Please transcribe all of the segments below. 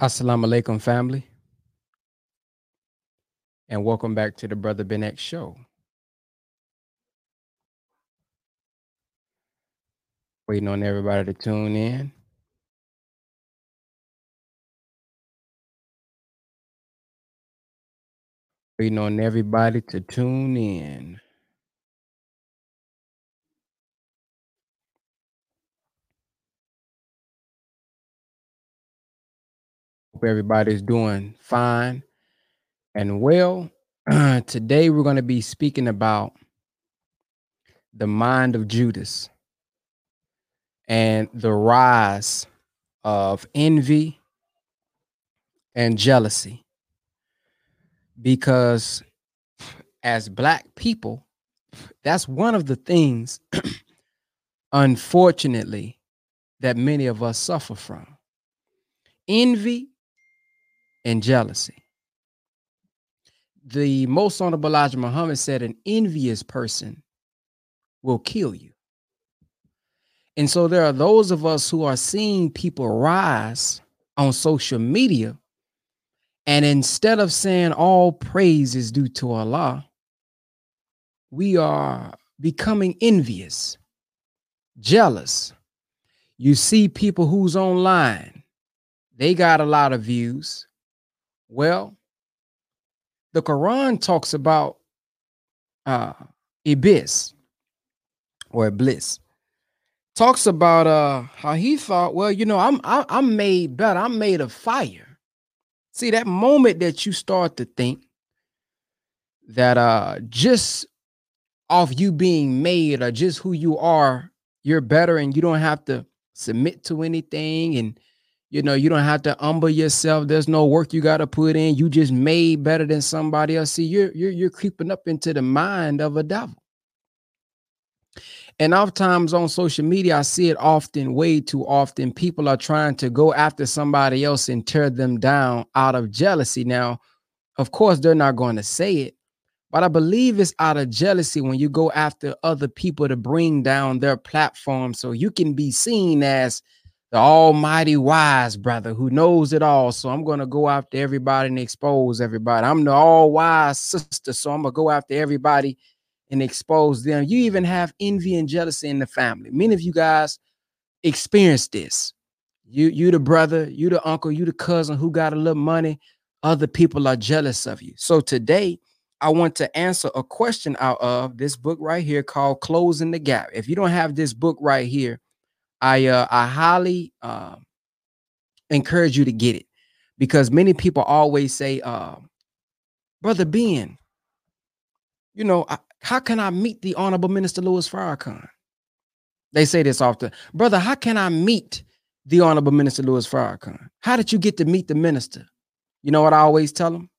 Assalamu alaikum, family, and welcome back to the Brother Ben X Show. Waiting on everybody to tune in. Waiting on everybody to tune in. Hope everybody's doing fine and well. Today, we're going to be speaking about the mind of Judas and the rise of envy and jealousy. Because as Black people, that's one of the things, unfortunately, that many of us suffer from envy and jealousy. The most honorable Elijah Muhammad said, An envious person will kill you. And so there are those of us who are seeing people rise on social media. And instead of saying all praise is due to Allah, we are becoming envious, jealous. You see people who's online, they got a lot of views. Well, the Quran talks about uh Iblis or bliss talks about uh how he thought, well, you know, I'm I, I'm made better. I'm made of fire. See that moment that you start to think that uh just off you being made or just who you are, you're better and you don't have to submit to anything and you know you don't have to humble yourself there's no work you got to put in you just made better than somebody else see you're, you're you're creeping up into the mind of a devil and oftentimes on social media, I see it often, way too often. People are trying to go after somebody else and tear them down out of jealousy. Now, of course, they're not going to say it, but I believe it's out of jealousy when you go after other people to bring down their platform so you can be seen as the almighty wise brother who knows it all. So I'm going to go after everybody and expose everybody. I'm the all wise sister. So I'm going to go after everybody and expose them. You even have envy and jealousy in the family. Many of you guys experience this. You, you the brother, you the uncle, you the cousin who got a little money. Other people are jealous of you. So today, I want to answer a question out of this book right here called "Closing the Gap." If you don't have this book right here, I uh, I highly uh, encourage you to get it because many people always say, uh, "Brother Ben, you know, I, how can I meet the Honorable Minister Louis Farrakhan? They say this often, brother. How can I meet the Honorable Minister Louis Farrakhan? How did you get to meet the minister? You know what I always tell them?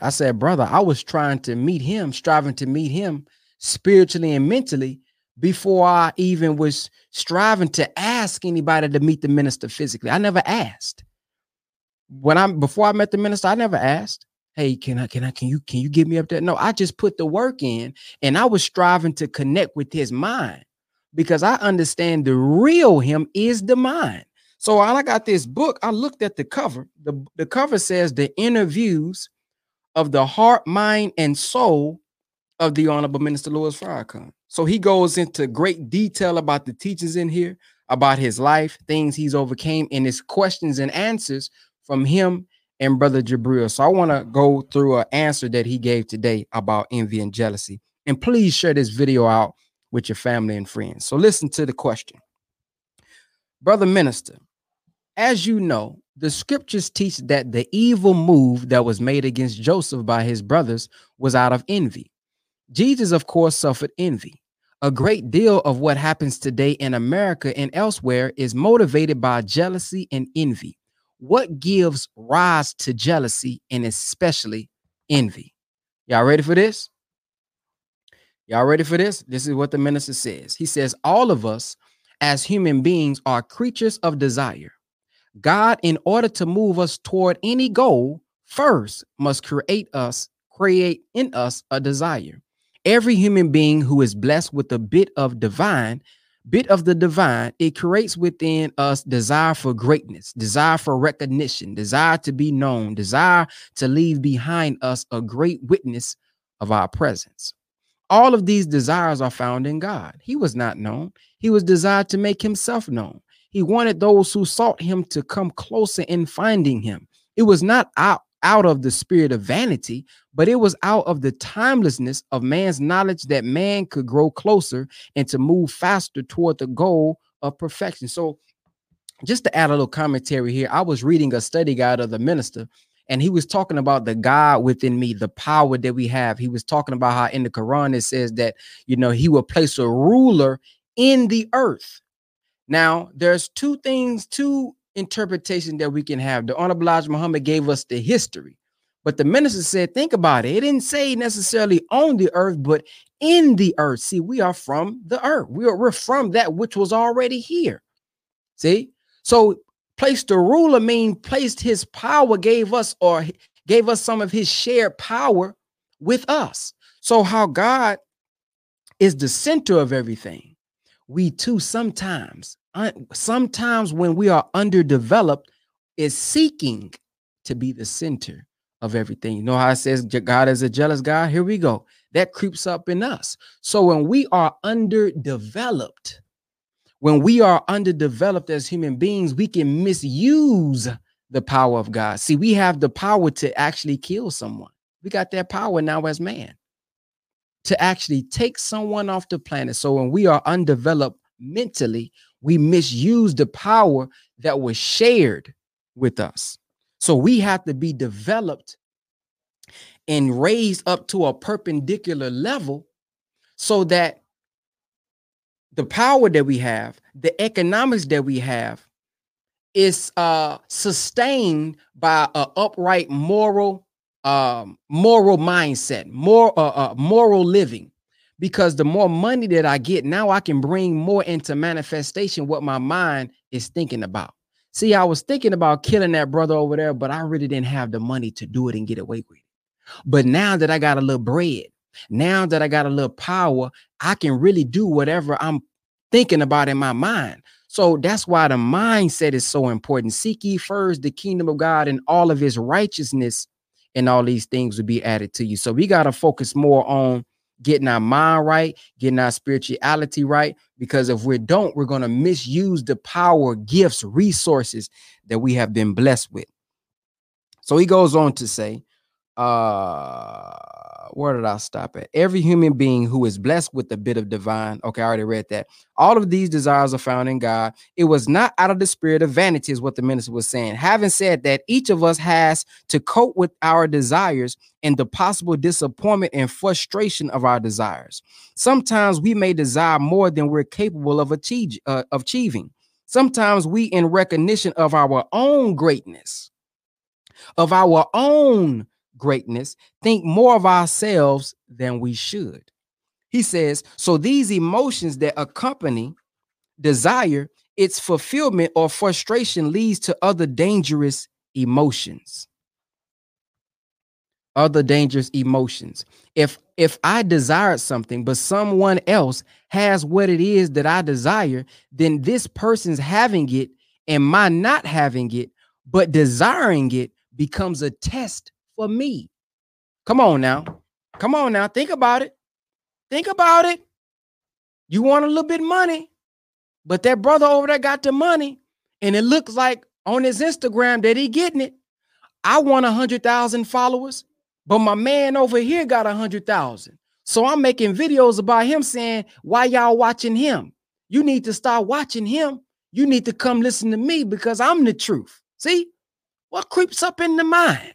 I said, brother, I was trying to meet him, striving to meet him spiritually and mentally before I even was striving to ask anybody to meet the minister physically. I never asked. When I'm before I met the minister, I never asked hey can i can i can you can you get me up there no i just put the work in and i was striving to connect with his mind because i understand the real him is the mind so when i got this book i looked at the cover the, the cover says the interviews of the heart mind and soul of the honorable minister louis farrakhan so he goes into great detail about the teachings in here about his life things he's overcame and his questions and answers from him and Brother Jabril. So I want to go through an answer that he gave today about envy and jealousy. And please share this video out with your family and friends. So listen to the question. Brother Minister, as you know, the scriptures teach that the evil move that was made against Joseph by his brothers was out of envy. Jesus, of course, suffered envy. A great deal of what happens today in America and elsewhere is motivated by jealousy and envy what gives rise to jealousy and especially envy? Y'all ready for this? Y'all ready for this? This is what the minister says. He says, All of us as human beings are creatures of desire. God, in order to move us toward any goal, first must create us, create in us a desire. Every human being who is blessed with a bit of divine bit of the divine, it creates within us desire for greatness, desire for recognition, desire to be known, desire to leave behind us a great witness of our presence. All of these desires are found in God. He was not known, He was desired to make Himself known. He wanted those who sought Him to come closer in finding Him. It was not out, out of the spirit of vanity, but it was out of the timelessness of man's knowledge that man could grow closer and to move faster toward the goal of perfection. So, just to add a little commentary here, I was reading a study guide of the minister, and he was talking about the God within me, the power that we have. He was talking about how in the Quran it says that, you know, he will place a ruler in the earth. Now, there's two things, two interpretation that we can have. The Honorable Elijah Muhammad gave us the history, but the minister said, think about it. It didn't say necessarily on the earth, but in the earth. See, we are from the earth. We are, we're from that which was already here. See? So placed the ruler mean placed his power, gave us or gave us some of his shared power with us. So how God is the center of everything. We too sometimes sometimes when we are underdeveloped is seeking to be the center of everything. You know how it says God is a jealous God? Here we go. That creeps up in us. So when we are underdeveloped, when we are underdeveloped as human beings, we can misuse the power of God. See, we have the power to actually kill someone. We got that power now as man to actually take someone off the planet. So when we are undeveloped mentally, we misuse the power that was shared with us. So we have to be developed and raised up to a perpendicular level so that the power that we have, the economics that we have, is uh, sustained by an upright moral um, moral mindset, more uh, uh, moral living because the more money that I get, now I can bring more into manifestation what my mind is thinking about. See, I was thinking about killing that brother over there, but I really didn't have the money to do it and get away with it. But now that I got a little bread, now that I got a little power, I can really do whatever I'm thinking about in my mind. So that's why the mindset is so important. Seek ye first the kingdom of God and all of his righteousness, and all these things will be added to you. So we got to focus more on getting our mind right, getting our spirituality right. Because if we don't, we're going to misuse the power, gifts, resources that we have been blessed with. So he goes on to say, uh, where did I stop at? Every human being who is blessed with a bit of divine. Okay, I already read that. All of these desires are found in God. It was not out of the spirit of vanity, is what the minister was saying. Having said that, each of us has to cope with our desires and the possible disappointment and frustration of our desires. Sometimes we may desire more than we're capable of achieve, uh, achieving. Sometimes we, in recognition of our own greatness, of our own greatness, think more of ourselves than we should. He says, so these emotions that accompany desire, its fulfillment or frustration leads to other dangerous emotions. Other dangerous emotions. If if I desired something, but someone else has what it is that I desire, then this person's having it and my not having it, but desiring it becomes a test for me. Come on now. Come on now. Think about it. Think about it. You want a little bit money, but that brother over there got the money, and it looks like on his Instagram that he getting it. I want a hundred thousand followers, but my man over here got a hundred thousand. So I'm making videos about him saying, why y'all watching him? You need to start watching him. You need to come listen to me because I'm the truth. See what creeps up in the mind?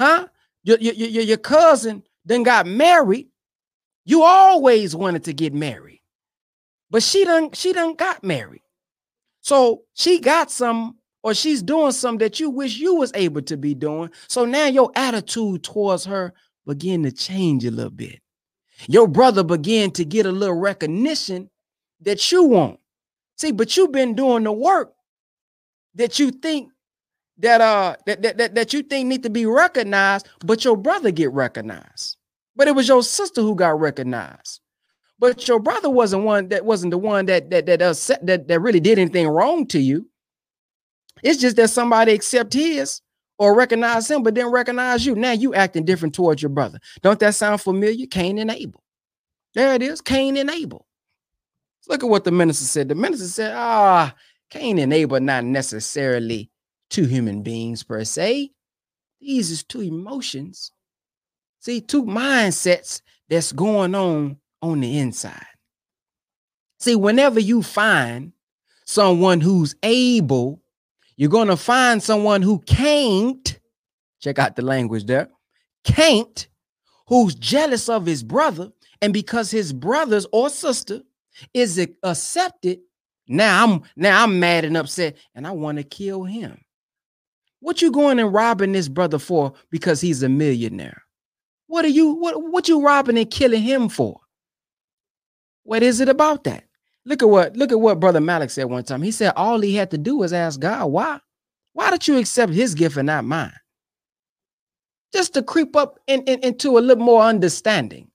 Huh? Your, your, your, your cousin then got married. You always wanted to get married, but she done she done got married. So she got some, or she's doing something that you wish you was able to be doing. So now your attitude towards her begin to change a little bit. Your brother began to get a little recognition that you want. See, but you've been doing the work that you think that uh that, that, that, that you think need to be recognized, but your brother get recognized. But it was your sister who got recognized. but your brother wasn't one that wasn't the one that that that uh, that that really did anything wrong to you. It's just that somebody accept his or recognize him, but then recognize you. Now you acting different towards your brother. Don't that sound familiar? Cain and Abel. There it is, Cain and Abel. Look at what the minister said. The minister said, ah, Cain and Abel not necessarily two human beings per se. These is two emotions. See, two mindsets that's going on on the inside. See, whenever you find someone who's able, you're going to find someone who can't. Check out the language there. Can't, who's jealous of his brother. And because his brothers or sister is accepted, now I'm now I'm mad and upset and I want to kill him. What you going and robbing this brother for because he's a millionaire? What are you what what you robbing and killing him for? What is it about that? Look at what look at what brother Malik said one time. He said all he had to do was ask God, why? Why did you accept his gift and not mine? Just to creep up in, in, into a little more understanding.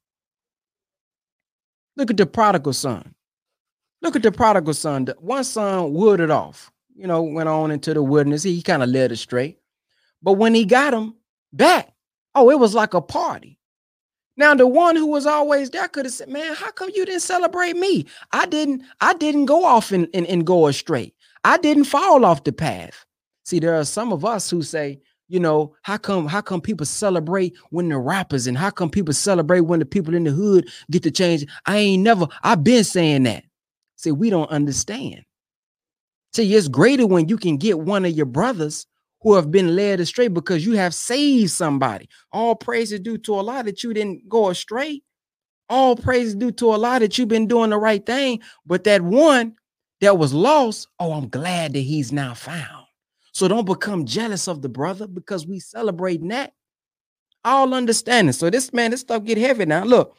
Look at the prodigal son. Look at the prodigal son. One son wooded off, you know, went on into the wilderness. He, he kind of led astray. But when he got him back, oh, it was like a party. Now the one who was always there could have said, "Man, how come you didn't celebrate me? I didn't. I didn't go off and, and, and go astray. I didn't fall off the path." See, there are some of us who say, you know, how come how come people celebrate when the rappers and how come people celebrate when the people in the hood get to change? I ain't never. I've been saying that. See, we don't understand. See, it's greater when you can get one of your brothers who have been led astray because you have saved somebody. All praise is due to Allah that you didn't go astray. All praise is due to a lot that you've been doing the right thing. But that one that was lost, oh, I'm glad that he's now found. So don't become jealous of the brother because we celebrating that. All understanding. So this man, this stuff get heavy now. Look,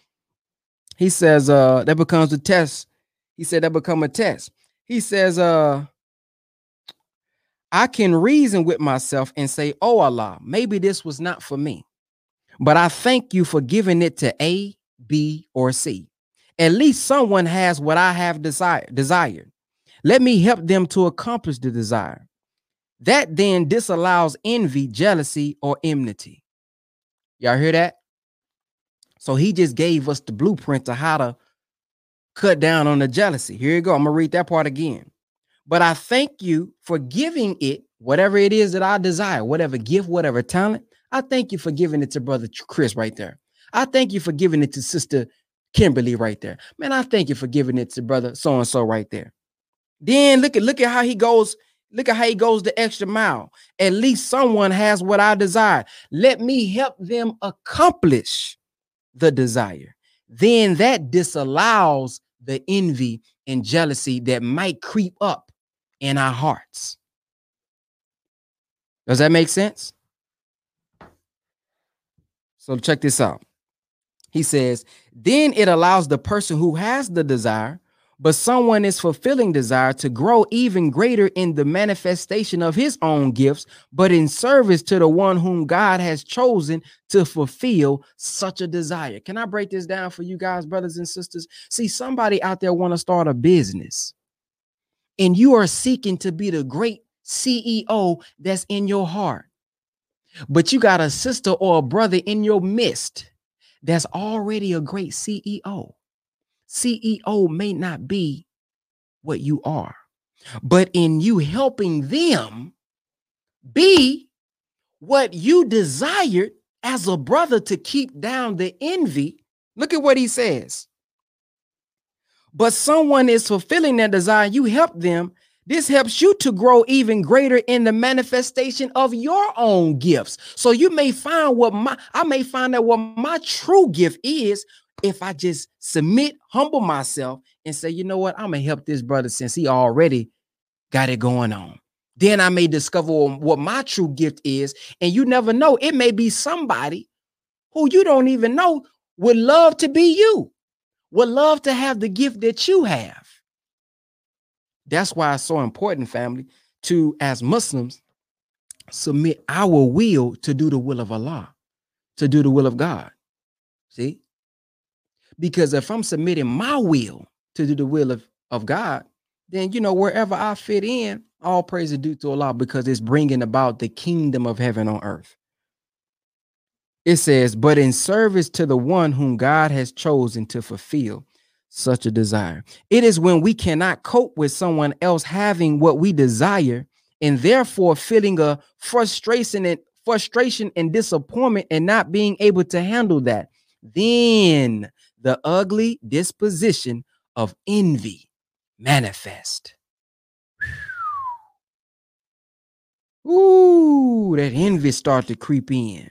he says uh that becomes a test. He said that become a test. He says, uh, I can reason with myself and say, Oh Allah, maybe this was not for me. But I thank you for giving it to A, B, or C. At least someone has what I have desire, desired. Let me help them to accomplish the desire. That then disallows envy, jealousy, or enmity. Y'all hear that? So he just gave us the blueprint to how to cut down on the jealousy. Here you go. I'm going to read that part again. But I thank you for giving it whatever it is that I desire, whatever gift, whatever talent. I thank you for giving it to brother Chris right there. I thank you for giving it to sister Kimberly right there. Man, I thank you for giving it to brother so and so right there. Then look at look at how he goes. Look at how he goes the extra mile. At least someone has what I desire. Let me help them accomplish the desire. Then that disallows the envy and jealousy that might creep up in our hearts. Does that make sense? So check this out. He says, then it allows the person who has the desire but someone is fulfilling desire to grow even greater in the manifestation of his own gifts, but in service to the one whom God has chosen to fulfill such a desire. Can I break this down for you guys, brothers and sisters? See, somebody out there want to start a business, and you are seeking to be the great CEO that's in your heart. But you got a sister or a brother in your midst that's already a great CEO CEO may not be what you are, but in you helping them be what you desired as a brother to keep down the envy. Look at what he says. But someone is fulfilling their desire, you help them. This helps you to grow even greater in the manifestation of your own gifts. So you may find what my I may find out what my true gift is if I just submit, humble myself, and say, you know what, I'm gonna help this brother since he already got it going on. Then I may discover what my true gift is, and you never know. It may be somebody who you don't even know would love to be you, would love to have the gift that you have. That's why it's so important, family, to as Muslims submit our will to do the will of Allah, to do the will of God. See, Because if I'm submitting my will to do the will of, of God, then you know wherever I fit in, all praise is due to Allah because it's bringing about the kingdom of heaven on earth. It says, but in service to the one whom God has chosen to fulfill such a desire. It is when we cannot cope with someone else having what we desire and therefore feeling a frustration and frustration and disappointment and not being able to handle that. Then the ugly disposition of envy manifest. Ooh, that envy start to creep in.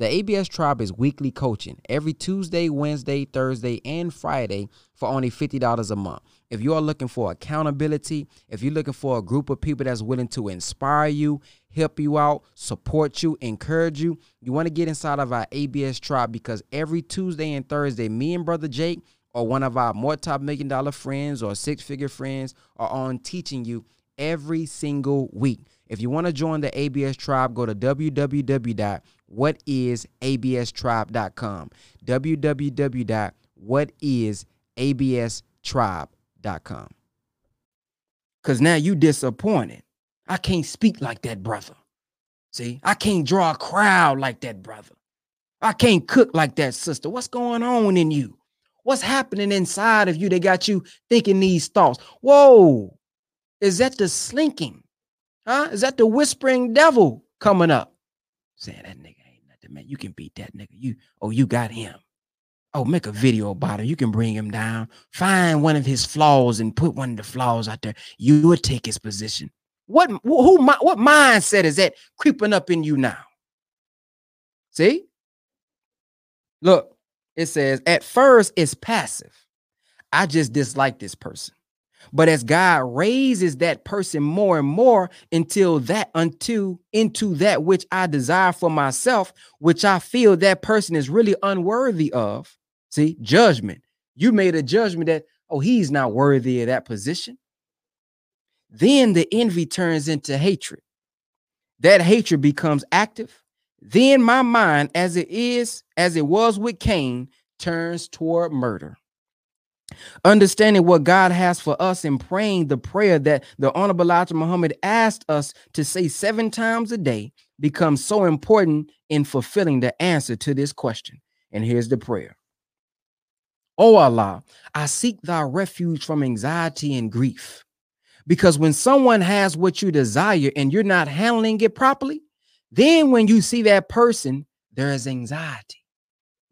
The ABS Tribe is weekly coaching every Tuesday, Wednesday, Thursday, and Friday for only $50 a month. If you are looking for accountability, if you're looking for a group of people that's willing to inspire you, help you out, support you, encourage you, you want to get inside of our ABS Tribe because every Tuesday and Thursday, me and Brother Jake or one of our more top million dollar friends or six-figure friends are on teaching you every single week. If you want to join the ABS tribe, go to www.whatisaBStribe.com. www.whatisaBStribe.com. Because now you disappointed. I can't speak like that brother. See, I can't draw a crowd like that brother. I can't cook like that sister. What's going on in you? What's happening inside of you that got you thinking these thoughts? Whoa, is that the slinking? Huh? Is that the whispering devil coming up? Saying that nigga man. You can beat that nigga. You oh, you got him. Oh, make a video about it. You can bring him down. Find one of his flaws and put one of the flaws out there. You would take his position. What who what mindset is that creeping up in you now? See? Look, it says at first it's passive. I just dislike this person. But as God raises that person more and more until that until into that which I desire for myself, which I feel that person is really unworthy of. See, judgment. You made a judgment that, oh, he's not worthy of that position. Then the envy turns into hatred. That hatred becomes active. Then my mind, as it is, as it was with Cain, turns toward murder. Understanding what God has for us and praying the prayer that the Honorable Elijah Muhammad asked us to say seven times a day becomes so important in fulfilling the answer to this question. And here's the prayer. Oh Allah, I seek thy refuge from anxiety and grief. Because when someone has what you desire and you're not handling it properly, then when you see that person, there is anxiety.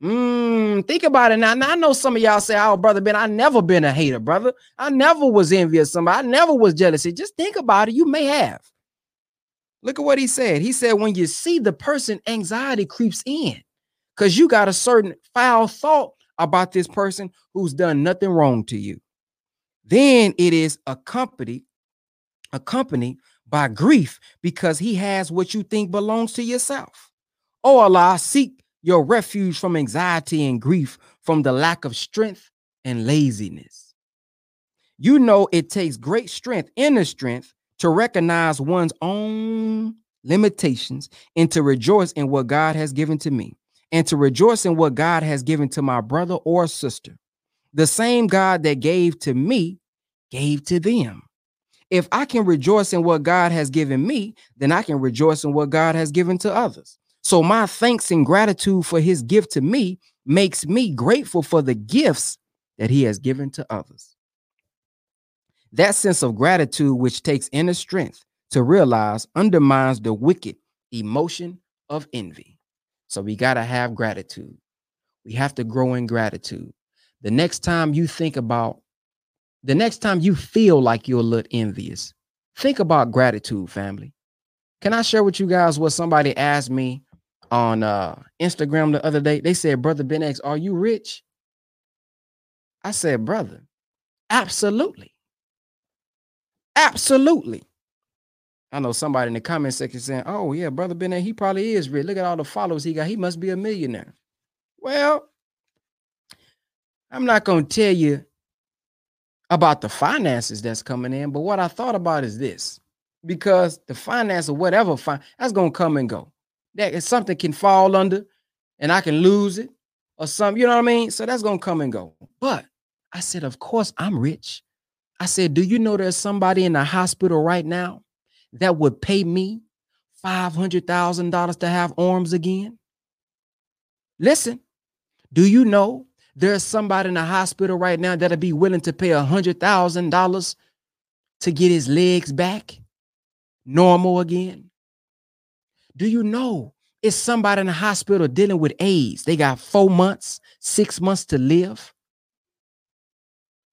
Mm, think about it now. now. I know some of y'all say, "Oh, brother Ben, I never been a hater, brother. I never was envious somebody. I never was jealous." Just think about it. You may have. Look at what he said. He said, "When you see the person, anxiety creeps in because you got a certain foul thought about this person who's done nothing wrong to you. Then it is accompanied, accompanied by grief because he has what you think belongs to yourself. Oh Allah, seek your refuge from anxiety and grief, from the lack of strength and laziness. You know, it takes great strength, inner strength, to recognize one's own limitations and to rejoice in what God has given to me and to rejoice in what God has given to my brother or sister. The same God that gave to me gave to them. If I can rejoice in what God has given me, then I can rejoice in what God has given to others. So my thanks and gratitude for his gift to me makes me grateful for the gifts that he has given to others. That sense of gratitude, which takes inner strength to realize, undermines the wicked emotion of envy. So we got to have gratitude. We have to grow in gratitude. The next time you think about, the next time you feel like you're a little envious, think about gratitude, family. Can I share with you guys what somebody asked me on uh Instagram the other day. They said, Brother Ben X, are you rich? I said, Brother, absolutely. Absolutely. I know somebody in the comment section saying, "Oh yeah, brother Ben, he probably is rich. Look at all the followers he got. He must be a millionaire." Well, I'm not gonna tell you about the finances that's coming in, but what I thought about is this: because the finance or whatever that's gonna come and go. That something can fall under, and I can lose it, or something. You know what I mean? So that's gonna come and go. But I said, of course, I'm rich. I said, do you know there's somebody in the hospital right now that would pay me $500,000 to have arms again? Listen, do you know there's somebody in the hospital right now that'll be willing to pay $100,000 to get his legs back normal again? Do you know it's somebody in the hospital dealing with AIDS? They got four months, six months to live,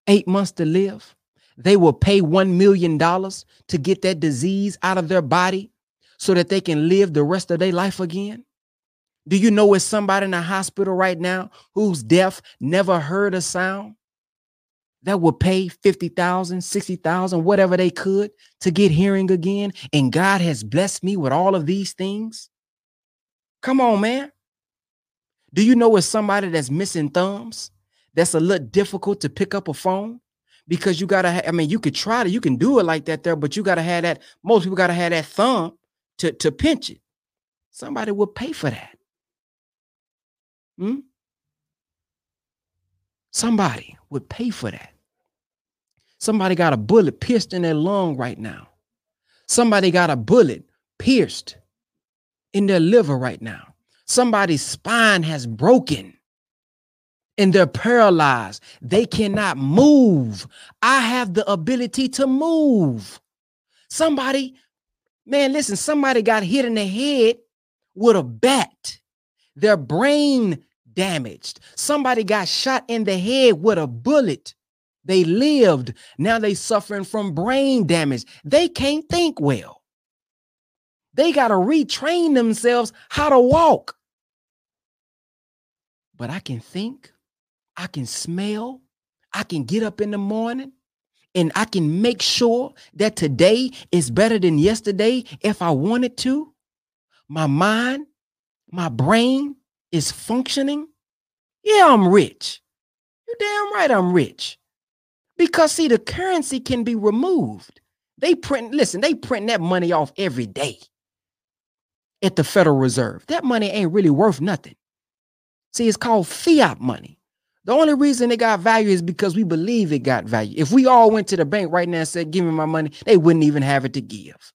eight months to live. They will pay $1 million to get that disease out of their body so that they can live the rest of their life again? Do you know it's somebody in the hospital right now who's deaf, never heard a sound? That would pay 50,000, 60,000, whatever they could to get hearing again. And God has blessed me with all of these things. Come on, man. Do you know it's somebody that's missing thumbs? That's a little difficult to pick up a phone because you gotta. Ha- I mean, you could try to, you can do it like that there, but you gotta have that. Most people gotta have that thumb to to pinch it. Somebody will pay for that. Hmm? Somebody would pay for that. Somebody got a bullet pierced in their lung right now. Somebody got a bullet pierced in their liver right now. Somebody's spine has broken and they're paralyzed. They cannot move. I have the ability to move. Somebody, man, listen, somebody got hit in the head with a bat. Their brain damaged. Somebody got shot in the head with a bullet. They lived. Now they suffering from brain damage. They can't think well. They got to retrain themselves how to walk. But I can think, I can smell, I can get up in the morning, and I can make sure that today is better than yesterday if I wanted to. My mind, my brain is functioning. Yeah, I'm rich. You're damn right I'm rich. Because see, the currency can be removed. They print, listen, they print that money off every day at the Federal Reserve. That money ain't really worth nothing. See, it's called fiat money. The only reason it got value is because we believe it got value. If we all went to the bank right now and said, Give me my money, they wouldn't even have it to give.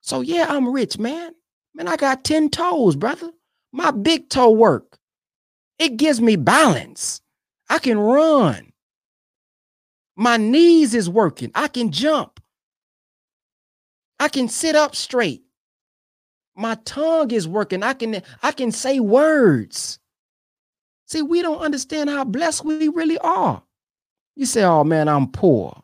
So, yeah, I'm rich, man. Man, I got 10 toes, brother. My big toe work. It gives me balance. I can run. My knees is working. I can jump. I can sit up straight. My tongue is working. I can I can say words. See, we don't understand how blessed we really are. You say, oh man, I'm poor.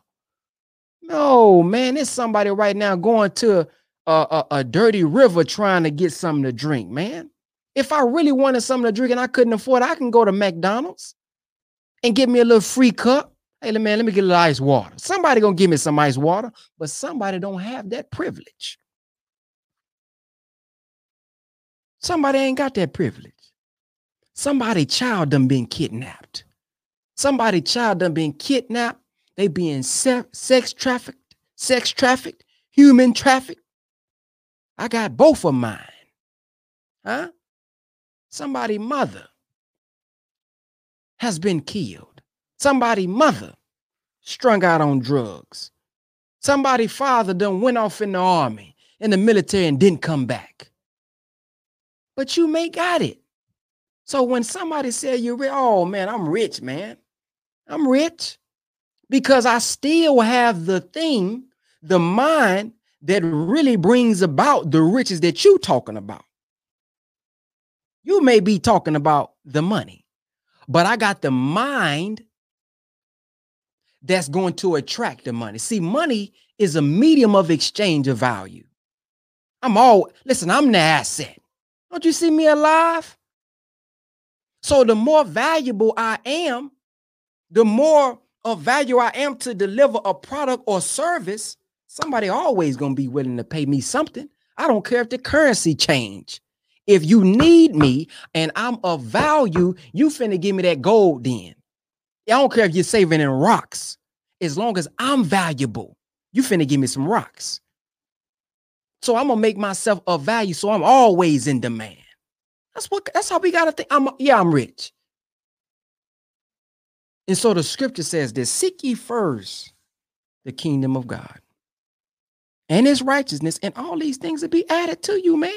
No, man, it's somebody right now going to a, a, a, dirty river trying to get something to drink, man. If I really wanted something to drink and I couldn't afford it, I can go to McDonald's and get me a little free cup. Hey, man, let me get a little ice water. Somebody gonna give me some ice water, but somebody don't have that privilege. Somebody ain't got that privilege. Somebody child done been kidnapped. Somebody child done been kidnapped. They being se- sex trafficked, sex trafficked, human trafficked. I got both of mine. Huh? Somebody mother has been killed. Somebody mother strung out on drugs. Somebody father done went off in the army, in the military and didn't come back. But you may got it. So when somebody say you're oh man, I'm rich, man. I'm rich because I still have the thing, the mind that really brings about the riches that you talking about. You may be talking about the money, but I got the mind that's going to attract the money. See, money is a medium of exchange of value. I'm all, listen, I'm the asset. Don't you see me alive? So the more valuable I am, the more of value I am to deliver a product or service, Somebody always gonna be willing to pay me something. I don't care if the currency change. If you need me and I'm of value, you finna give me that gold then. I don't care if you're saving in rocks. As long as I'm valuable, you finna give me some rocks. So I'm gonna make myself of value. So I'm always in demand. That's what that's how we gotta think. I'm yeah, I'm rich. And so the scripture says this seek ye first the kingdom of God and his righteousness, and all these things will be added to you, man.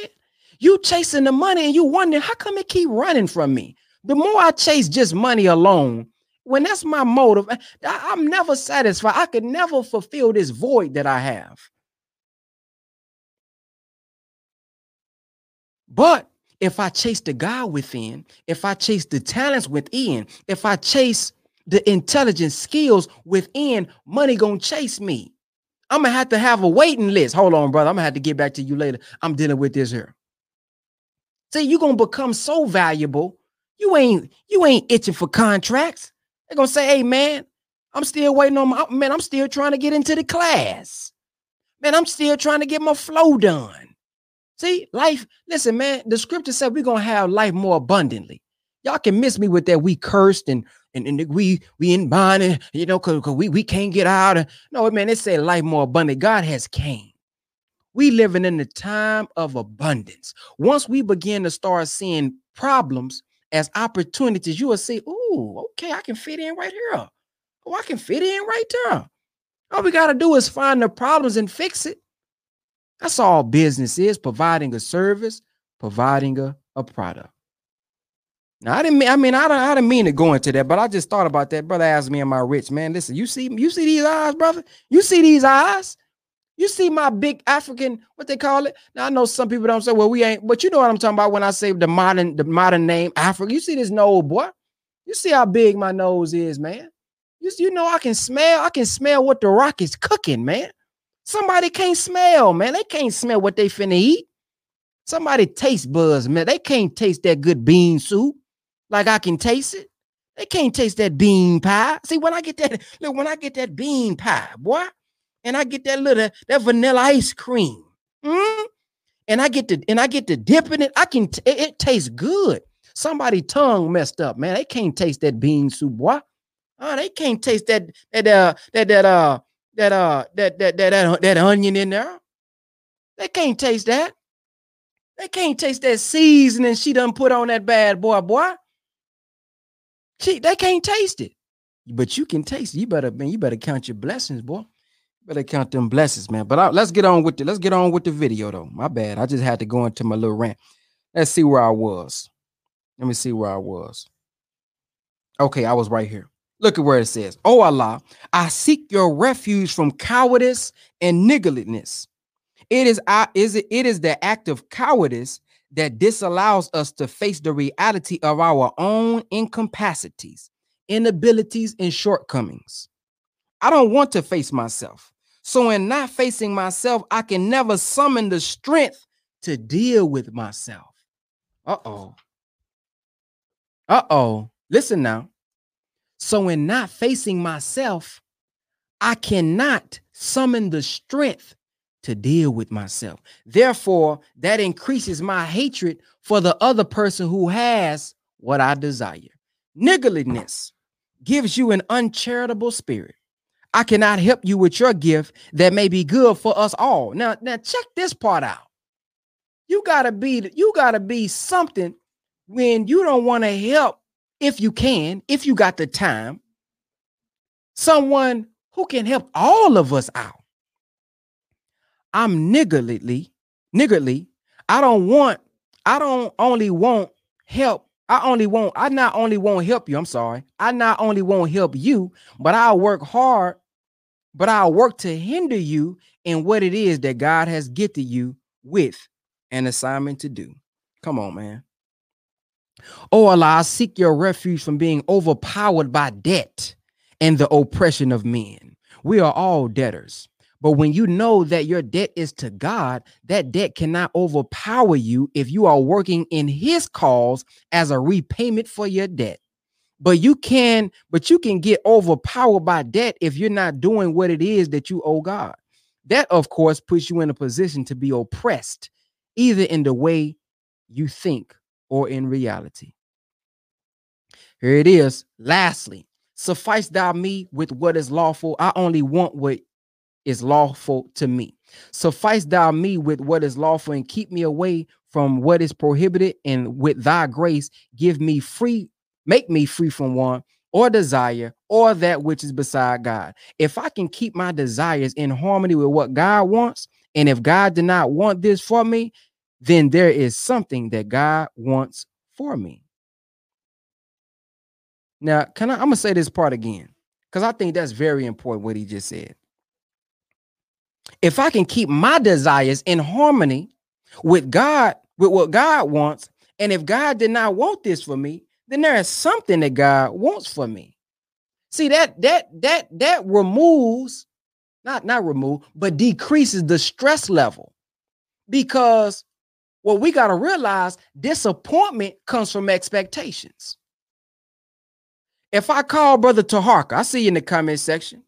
You chasing the money and you wondering how come it keep running from me? The more I chase just money alone, when that's my motive, I'm never satisfied. I could never fulfill this void that I have. But if I chase the God within, if I chase the talents within, if I chase the intelligence skills within, money gonna chase me. I'm gonna have to have a waiting list. Hold on, brother. I'm gonna have to get back to you later. I'm dealing with this here. See, you're gonna become so valuable. You ain't you ain't itching for contracts. They're gonna say, hey man, I'm still waiting on my man. I'm still trying to get into the class. Man, I'm still trying to get my flow done. See, life, listen, man, the scripture said we're gonna have life more abundantly. Y'all can miss me with that we cursed and and, and we we in bonding, you know, cause, cause we, we can't get out. Of, no, man, it say life more abundant. God has came. We living in the time of abundance. Once we begin to start seeing problems as opportunities, you will say, oh, okay, I can fit in right here. Oh, I can fit in right there. All we got to do is find the problems and fix it. That's all business is providing a service, providing a, a product. Now, I didn't mean, I mean, I don't, I didn't mean to go into that, but I just thought about that. Brother asked me, Am I rich? Man, listen, you see, you see these eyes, brother? You see these eyes? You see my big African, what they call it? Now I know some people don't say, well, we ain't, but you know what I'm talking about when I say the modern, the modern name Africa. You see this nose, boy. You see how big my nose is, man. You, you know, I can smell, I can smell what the rock is cooking, man. Somebody can't smell, man. They can't smell what they finna eat. Somebody taste buds, man. They can't taste that good bean soup like I can taste it. They can't taste that bean pie. See, when I get that, look, when I get that bean pie, boy, and I get that little that vanilla ice cream, mm, and I get to and I get to dip in it, I can it, it tastes good. Somebody tongue messed up, man. They can't taste that bean soup, boy. Oh, they can't taste that that uh that that uh that uh that that that that, that onion in there. They can't taste that. They can't taste that seasoning she done put on that bad boy, boy. She they can't taste it. But you can taste it. You better, man, you better count your blessings, boy. Better count them blessings, man. But I, let's get on with the let's get on with the video though. My bad. I just had to go into my little rant. Let's see where I was. Let me see where I was. Okay, I was right here. Look at where it says, Oh Allah, I seek your refuge from cowardice and niggardliness. It is I is it, it is the act of cowardice that disallows us to face the reality of our own incapacities, inabilities, and shortcomings. I don't want to face myself. So, in not facing myself, I can never summon the strength to deal with myself. Uh oh. Uh oh. Listen now. So, in not facing myself, I cannot summon the strength to deal with myself. Therefore, that increases my hatred for the other person who has what I desire. Niggardliness gives you an uncharitable spirit. I cannot help you with your gift that may be good for us all. Now, now check this part out. You gotta be you gotta be something when you don't want to help if you can, if you got the time, someone who can help all of us out. I'm niggardly, niggardly. I don't want, I don't only want help. I only want, I not only won't help you. I'm sorry. I not only won't help you, but I'll work hard, but I'll work to hinder you in what it is that God has gifted you with an assignment to do. Come on, man. Oh Allah, I seek your refuge from being overpowered by debt and the oppression of men. We are all debtors. But when you know that your debt is to God, that debt cannot overpower you if you are working in his cause as a repayment for your debt. But you can, but you can get overpowered by debt if you're not doing what it is that you owe God. That, of course, puts you in a position to be oppressed, either in the way you think or in reality. Here it is. Lastly, suffice thou me with what is lawful. I only want what is lawful to me. Suffice thou me with what is lawful and keep me away from what is prohibited. And with thy grace, give me free, make me free from want or desire or that which is beside God. If I can keep my desires in harmony with what God wants, and if God did not want this for me, then there is something that God wants for me. Now, can I? I'm gonna say this part again because I think that's very important what he just said. If I can keep my desires in harmony with God, with what God wants, and if God did not want this for me, then there is something that God wants for me. See that that that that removes, not not remove, but decreases the stress level because what we got to realize disappointment comes from expectations. If I call Brother Taharka, I see you in the comment section.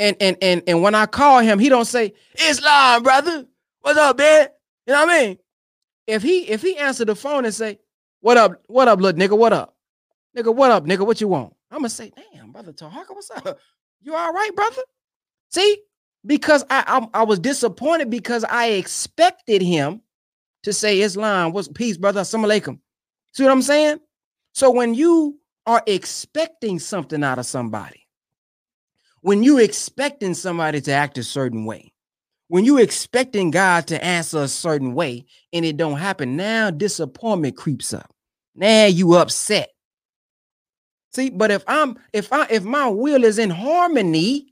And and and and when I call him, he don't say, Islam, brother. What's up, man? You know what I mean? If he if he answer the phone and say, What up, what up, little nigga? What up? Nigga, what up, nigga? What you want? I'm gonna say, damn, brother Taharka, what's up? You all right, brother? See, because I, I I was disappointed because I expected him to say Islam, what's peace, brother? Assalamu alaikum. See what I'm saying? So when you are expecting something out of somebody, when you expecting somebody to act a certain way, when you expecting God to answer a certain way and it don't happen, now disappointment creeps up. Now you upset. See, but if I'm if I if my will is in harmony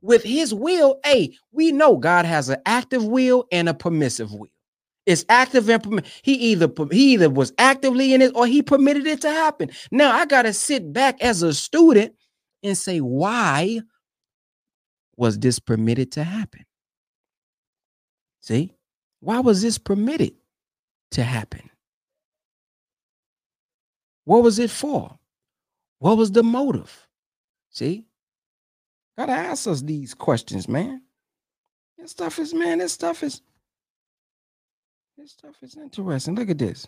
with his will, hey, we know God has an active will and a permissive will. It's active and he either he either was actively in it or he permitted it to happen. Now I got to sit back as a student and say, why was this permitted to happen? See, why was this permitted to happen? What was it for? What was the motive? See, gotta ask us these questions, man. This stuff is, man, this stuff is this stuff is interesting. Look at this.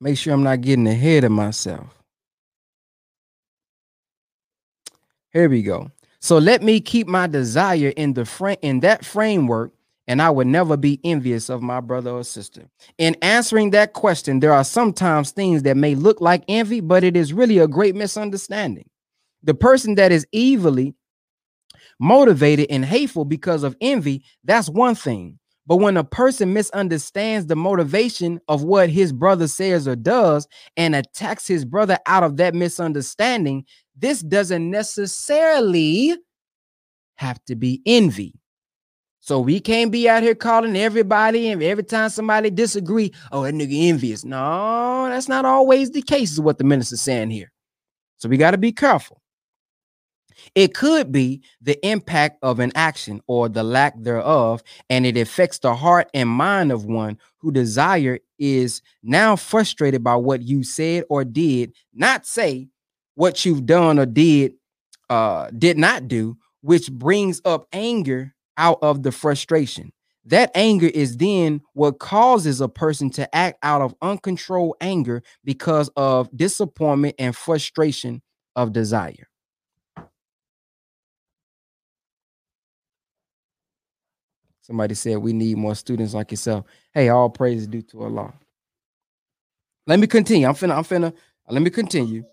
Make sure I'm not getting ahead of myself. Here we go. So let me keep my desire in the frame in that framework, and I would never be envious of my brother or sister. In answering that question, there are sometimes things that may look like envy, but it is really a great misunderstanding. The person that is evilly motivated and hateful because of envy, that's one thing. But when a person misunderstands the motivation of what his brother says or does and attacks his brother out of that misunderstanding, this doesn't necessarily have to be envy. So we can't be out here calling everybody and every time somebody disagree, oh, that nigga envious. No, that's not always the case, is what the minister's saying here. So we got to be careful. It could be the impact of an action or the lack thereof, and it affects the heart and mind of one who desire is now frustrated by what you said or did not say, what you've done or did uh did not do, which brings up anger out of the frustration. That anger is then what causes a person to act out of uncontrolled anger because of disappointment and frustration of desire. Somebody said we need more students like yourself. Hey, all praise is due to Allah. Let me continue. I'm finna, I'm finna, let me continue.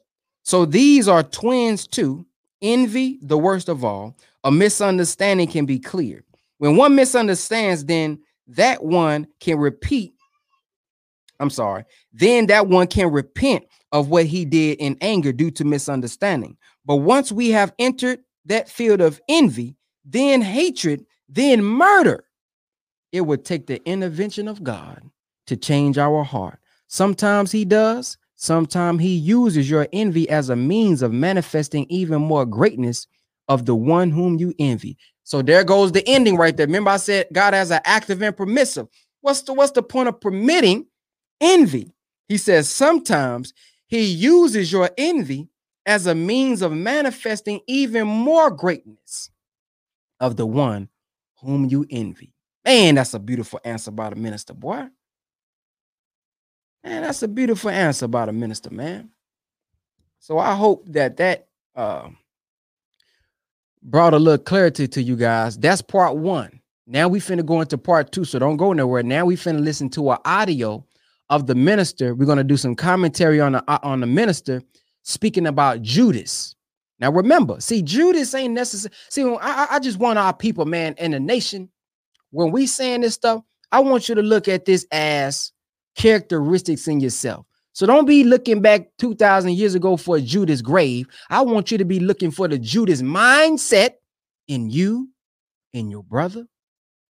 So these are twins too. Envy, the worst of all. A misunderstanding can be cleared. When one misunderstands, then that one can repeat. I'm sorry. Then that one can repent of what he did in anger due to misunderstanding. But once we have entered that field of envy, then hatred then murder. It would take the intervention of God to change our heart. Sometimes He does, sometimes He uses your envy as a means of manifesting even more greatness of the one whom you envy. So there goes the ending right there. Remember, I said God has an active and permissive. What's the what's the point of permitting envy? He says sometimes he uses your envy as a means of manifesting even more greatness of the one whom you envy. Man, that's a beautiful answer by the minister, boy. Man, that's a beautiful answer by the minister, man. So I hope that that uh, brought a little clarity to you guys. That's part one. Now we finna go into part two, so don't go nowhere. Now we finna listen to an audio of the minister. We're gonna do some commentary on the uh, on the minister speaking about Judas. Now remember, see, Judas ain't necessary. See, I, I just want our people, man, in the nation, when we saying this stuff, I want you to look at this as characteristics in yourself. So don't be looking back 2,000 years ago for Judas' grave. I want you to be looking for the Judas mindset in you, in your brother,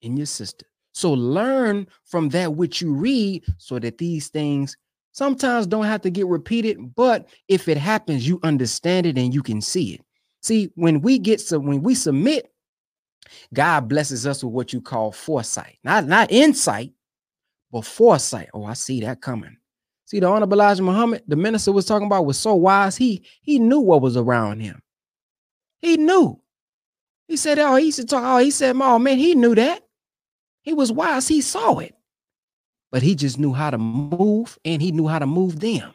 in your sister. So learn from that which you read so that these things sometimes don't have to get repeated, but if it happens, you understand it and you can see it. See, when we get so when we submit, God blesses us with what you call foresight, not not insight, but foresight. Oh, I see that coming. See, the Honorable Elijah Muhammad, the minister was talking about, was so wise. He he knew what was around him. He knew. He said, "Oh, he to talk." Oh, he said, "Oh man, he knew that. He was wise. He saw it, but he just knew how to move, and he knew how to move them."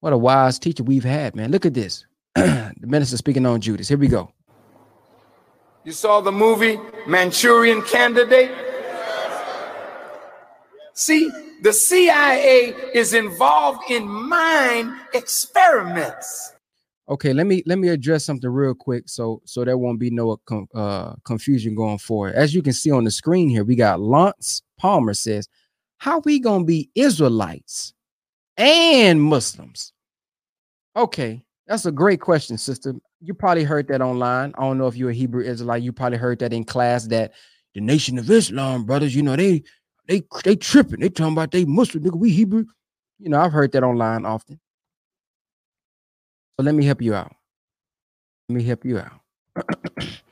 What a wise teacher we've had, man. Look at this. the minister speaking on Judas. Here we go. You saw the movie Manchurian Candidate? See, the CIA is involved in mind experiments. Okay, let me let me address something real quick so so there won't be no uh, confusion going forward. As you can see on the screen here, we got Lance Palmer says, "How we gonna be Israelites and Muslims?" Okay, that's a great question, sister. You probably heard that online. I don't know if you're a Hebrew Israelite. You probably heard that in class that the Nation of Islam brothers, you know, they they they tripping. They talking about they Muslim nigga. We Hebrew. You know, I've heard that online often. So let me help you out. Let me help you out.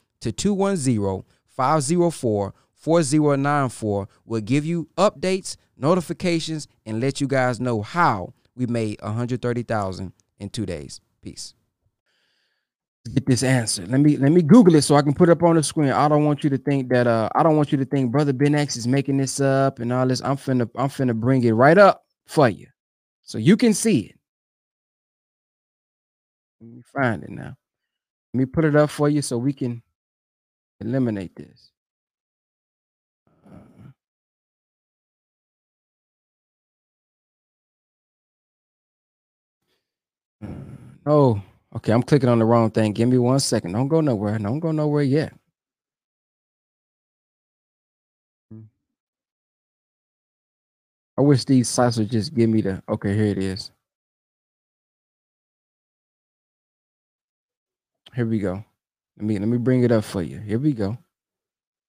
to 210 504 4094. We'll give you updates, notifications, and let you guys know how we made 130,000 in two days. Peace get this answer. Let me let me Google it so I can put it up on the screen. I don't want you to think that uh I don't want you to think brother Ben X is making this up and all this. I'm finna I'm finna bring it right up for you. So you can see it. Let me find it now. Let me put it up for you so we can eliminate this. Uh, oh, Okay, I'm clicking on the wrong thing. Give me one second. Don't go nowhere. Don't go nowhere yet. I wish these sites would just give me the okay, here it is. Here we go. Let me let me bring it up for you. Here we go.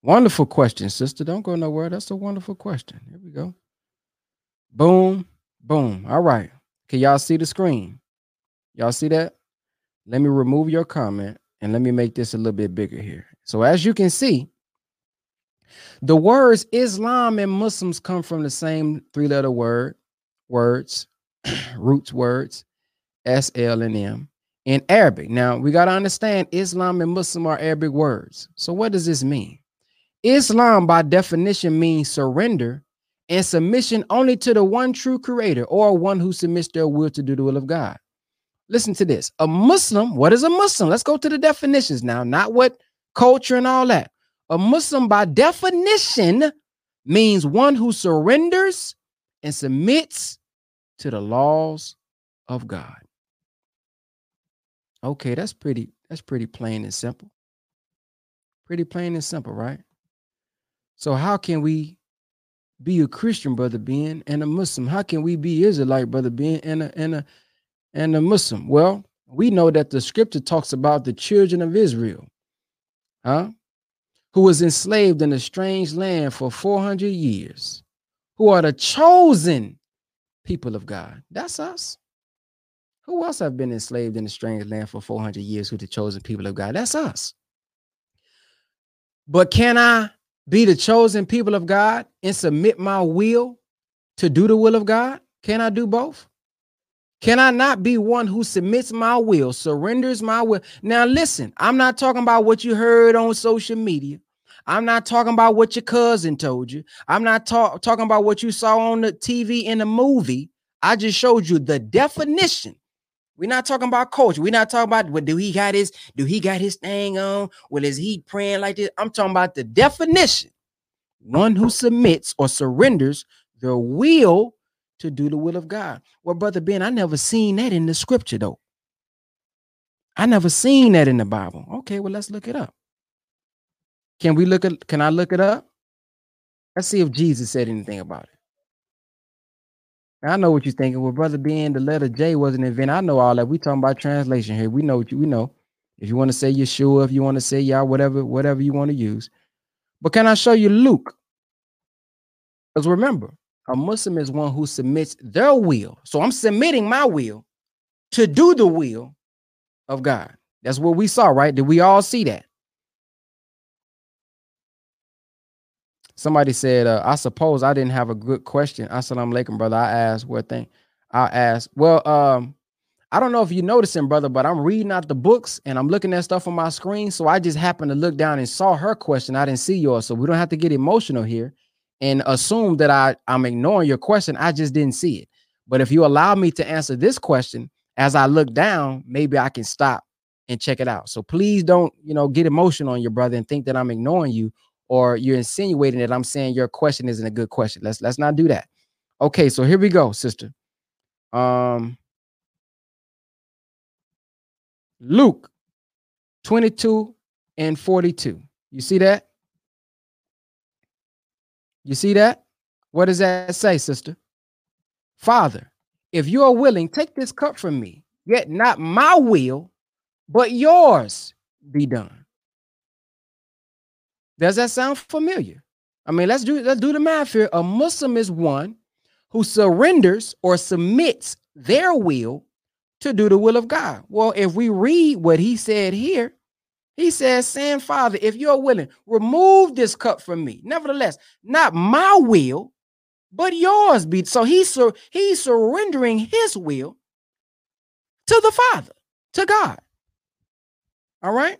Wonderful question, sister. Don't go nowhere. That's a wonderful question. Here we go. Boom, boom. All right. Can y'all see the screen? Y'all see that? Let me remove your comment and let me make this a little bit bigger here. So as you can see, the words Islam and Muslims come from the same three-letter word, words, roots words, S, L, and M in Arabic. Now we got to understand Islam and Muslim are Arabic words. So what does this mean? Islam by definition means surrender and submission only to the one true creator or one who submits their will to do the will of God. Listen to this. A Muslim, what is a Muslim? Let's go to the definitions now, not what culture and all that. A Muslim, by definition, means one who surrenders and submits to the laws of God. Okay, that's pretty, that's pretty plain and simple. Pretty plain and simple, right? So, how can we be a Christian, brother Ben, and a Muslim? How can we be Israelite, brother Ben, and a and a and a Muslim? Well, we know that the scripture talks about the children of Israel. huh? Who was enslaved in a strange land for 400 years, who are the chosen people of God. That's us. Who else have been enslaved in a strange land for 400 years who the chosen people of God? That's us. But can I be the chosen people of God and submit my will to do the will of God? Can I do both? Can I not be one who submits my will, surrenders my will? Now, listen, I'm not talking about what you heard on social media. I'm not talking about what your cousin told you. I'm not talk, talking about what you saw on the TV in the movie. I just showed you the definition. We're not talking about culture. We're not talking about what do he got his do he got his thing on? Well, is he praying like this? I'm talking about the definition. One who submits or surrenders their will to do the will of God. Well, brother Ben, I never seen that in the scripture though. I never seen that in the Bible. Okay, well, let's look it up. Can we look at can I look it up? Let's see if Jesus said anything about it. I know what you're thinking. Well, brother, being the letter J wasn't invented. I know all that. We talking about translation here. We know what you we know. If you want to say Yeshua, if you want to say Yah, whatever, whatever you want to use. But can I show you Luke? Because remember, a Muslim is one who submits their will. So I'm submitting my will to do the will of God. That's what we saw, right? Did we all see that? Somebody said, uh, I suppose I didn't have a good question. Assalamu alaikum, brother. I asked what thing. I asked, well, um, I don't know if you're noticing, brother, but I'm reading out the books and I'm looking at stuff on my screen. So I just happened to look down and saw her question. I didn't see yours. So we don't have to get emotional here and assume that I, I'm ignoring your question. I just didn't see it. But if you allow me to answer this question as I look down, maybe I can stop and check it out. So please don't, you know, get emotional on your brother and think that I'm ignoring you or you're insinuating that I'm saying your question isn't a good question. Let's let's not do that. Okay, so here we go, sister. Um Luke 22 and 42. You see that? You see that? What does that say, sister? Father, if you are willing, take this cup from me, yet not my will, but yours be done. Does that sound familiar? I mean, let's do let's do the math here. A Muslim is one who surrenders or submits their will to do the will of God. Well, if we read what he said here, he says, saying, Father, if you're willing, remove this cup from me. Nevertheless, not my will, but yours be. So he's, sur- he's surrendering his will to the Father, to God. All right.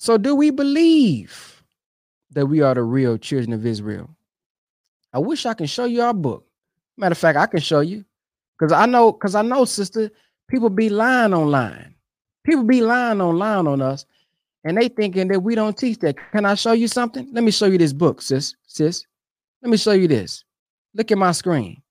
So, do we believe that we are the real children of Israel? I wish I can show you our book. Matter of fact, I can show you because I know, because I know, sister, people be lying online. People be lying online on us, and they thinking that we don't teach that. Can I show you something? Let me show you this book, sis. Sis, let me show you this. Look at my screen.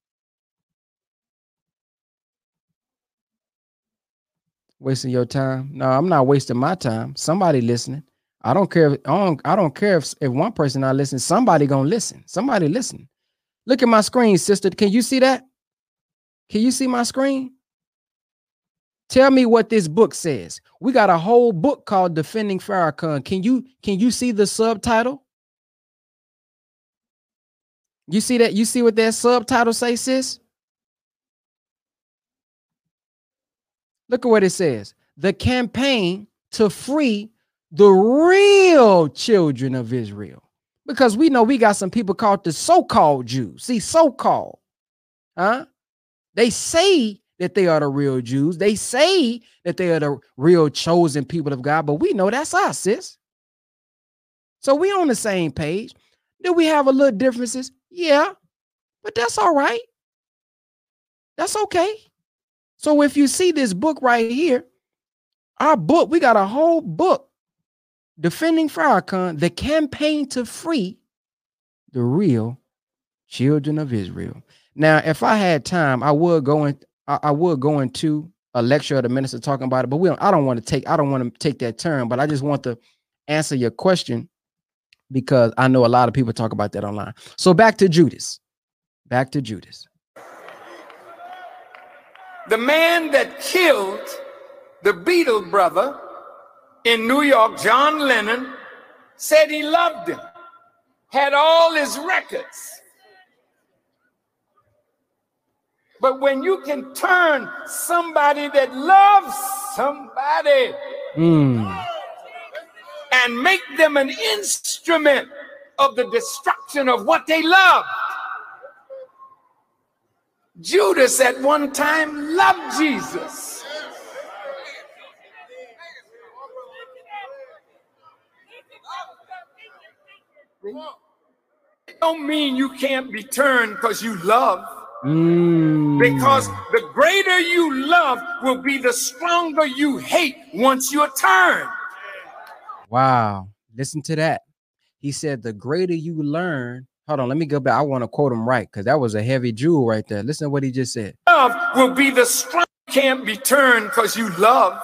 Wasting your time. No, I'm not wasting my time. Somebody listening. I don't care. If, I don't. I don't care if, if one person not listening. Somebody gonna listen. Somebody listen. Look at my screen, sister. Can you see that? Can you see my screen? Tell me what this book says. We got a whole book called Defending Farrakhan. Can you can you see the subtitle? You see that? You see what that subtitle say, sis? Look at what it says the campaign to free the real children of Israel. Because we know we got some people called the so called Jews. See, so called, huh? They say that they are the real Jews. They say that they are the real chosen people of God, but we know that's us, sis. So we on the same page. Do we have a little differences? Yeah, but that's all right. That's okay. So if you see this book right here, our book, we got a whole book defending Farrakhan, the campaign to free the real children of Israel. Now, if I had time, I would go in, I, I would go into a lecture of the minister talking about it, but we don't, I don't want to take, I don't want to take that turn, but I just want to answer your question because I know a lot of people talk about that online. So back to Judas. Back to Judas the man that killed the Beatle brother in New York, John Lennon, said he loved him, had all his records. But when you can turn somebody that loves somebody Mm. and make them an instrument of the destruction of what they love. Judas at one time loved Jesus. It don't mean you can't be turned because you love. Mm. Because the greater you love will be the stronger you hate once you're turned. Wow. Listen to that. He said, the greater you learn. Hold on, let me go back. I want to quote him right because that was a heavy jewel right there. Listen to what he just said. Love will be the strong can't be turned because you love.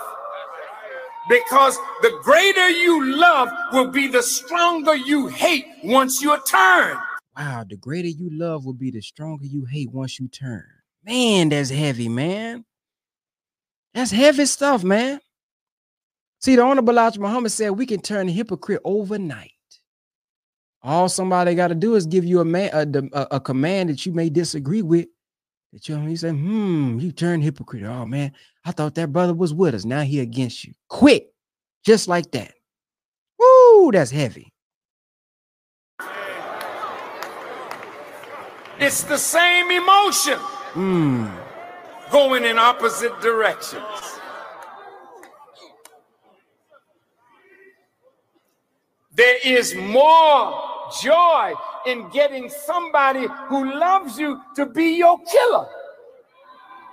Because the greater you love will be the stronger you hate once you're turned. Wow, the greater you love will be the stronger you hate once you turn. Man, that's heavy, man. That's heavy stuff, man. See, the Honorable Elijah Muhammad said we can turn a hypocrite overnight. All somebody got to do is give you a man a, a, a command that you may disagree with. That you, you say, hmm, you turn hypocrite. Oh man, I thought that brother was with us. Now he against you. Quick, just like that. Woo, that's heavy. It's the same emotion Hmm. going in opposite directions. There is more joy in getting somebody who loves you to be your killer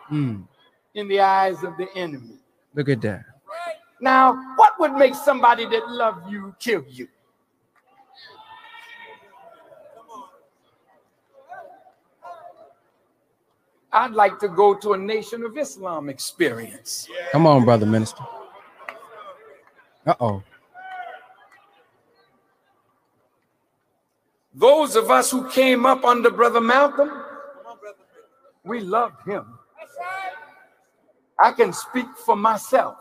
Hmm. in the eyes of the enemy. Look at that. Now, what would make somebody that love you kill you? I'd like to go to a Nation of Islam experience. Come on, brother minister. Uh oh. Those of us who came up under Brother Malcolm, we loved him. I can speak for myself.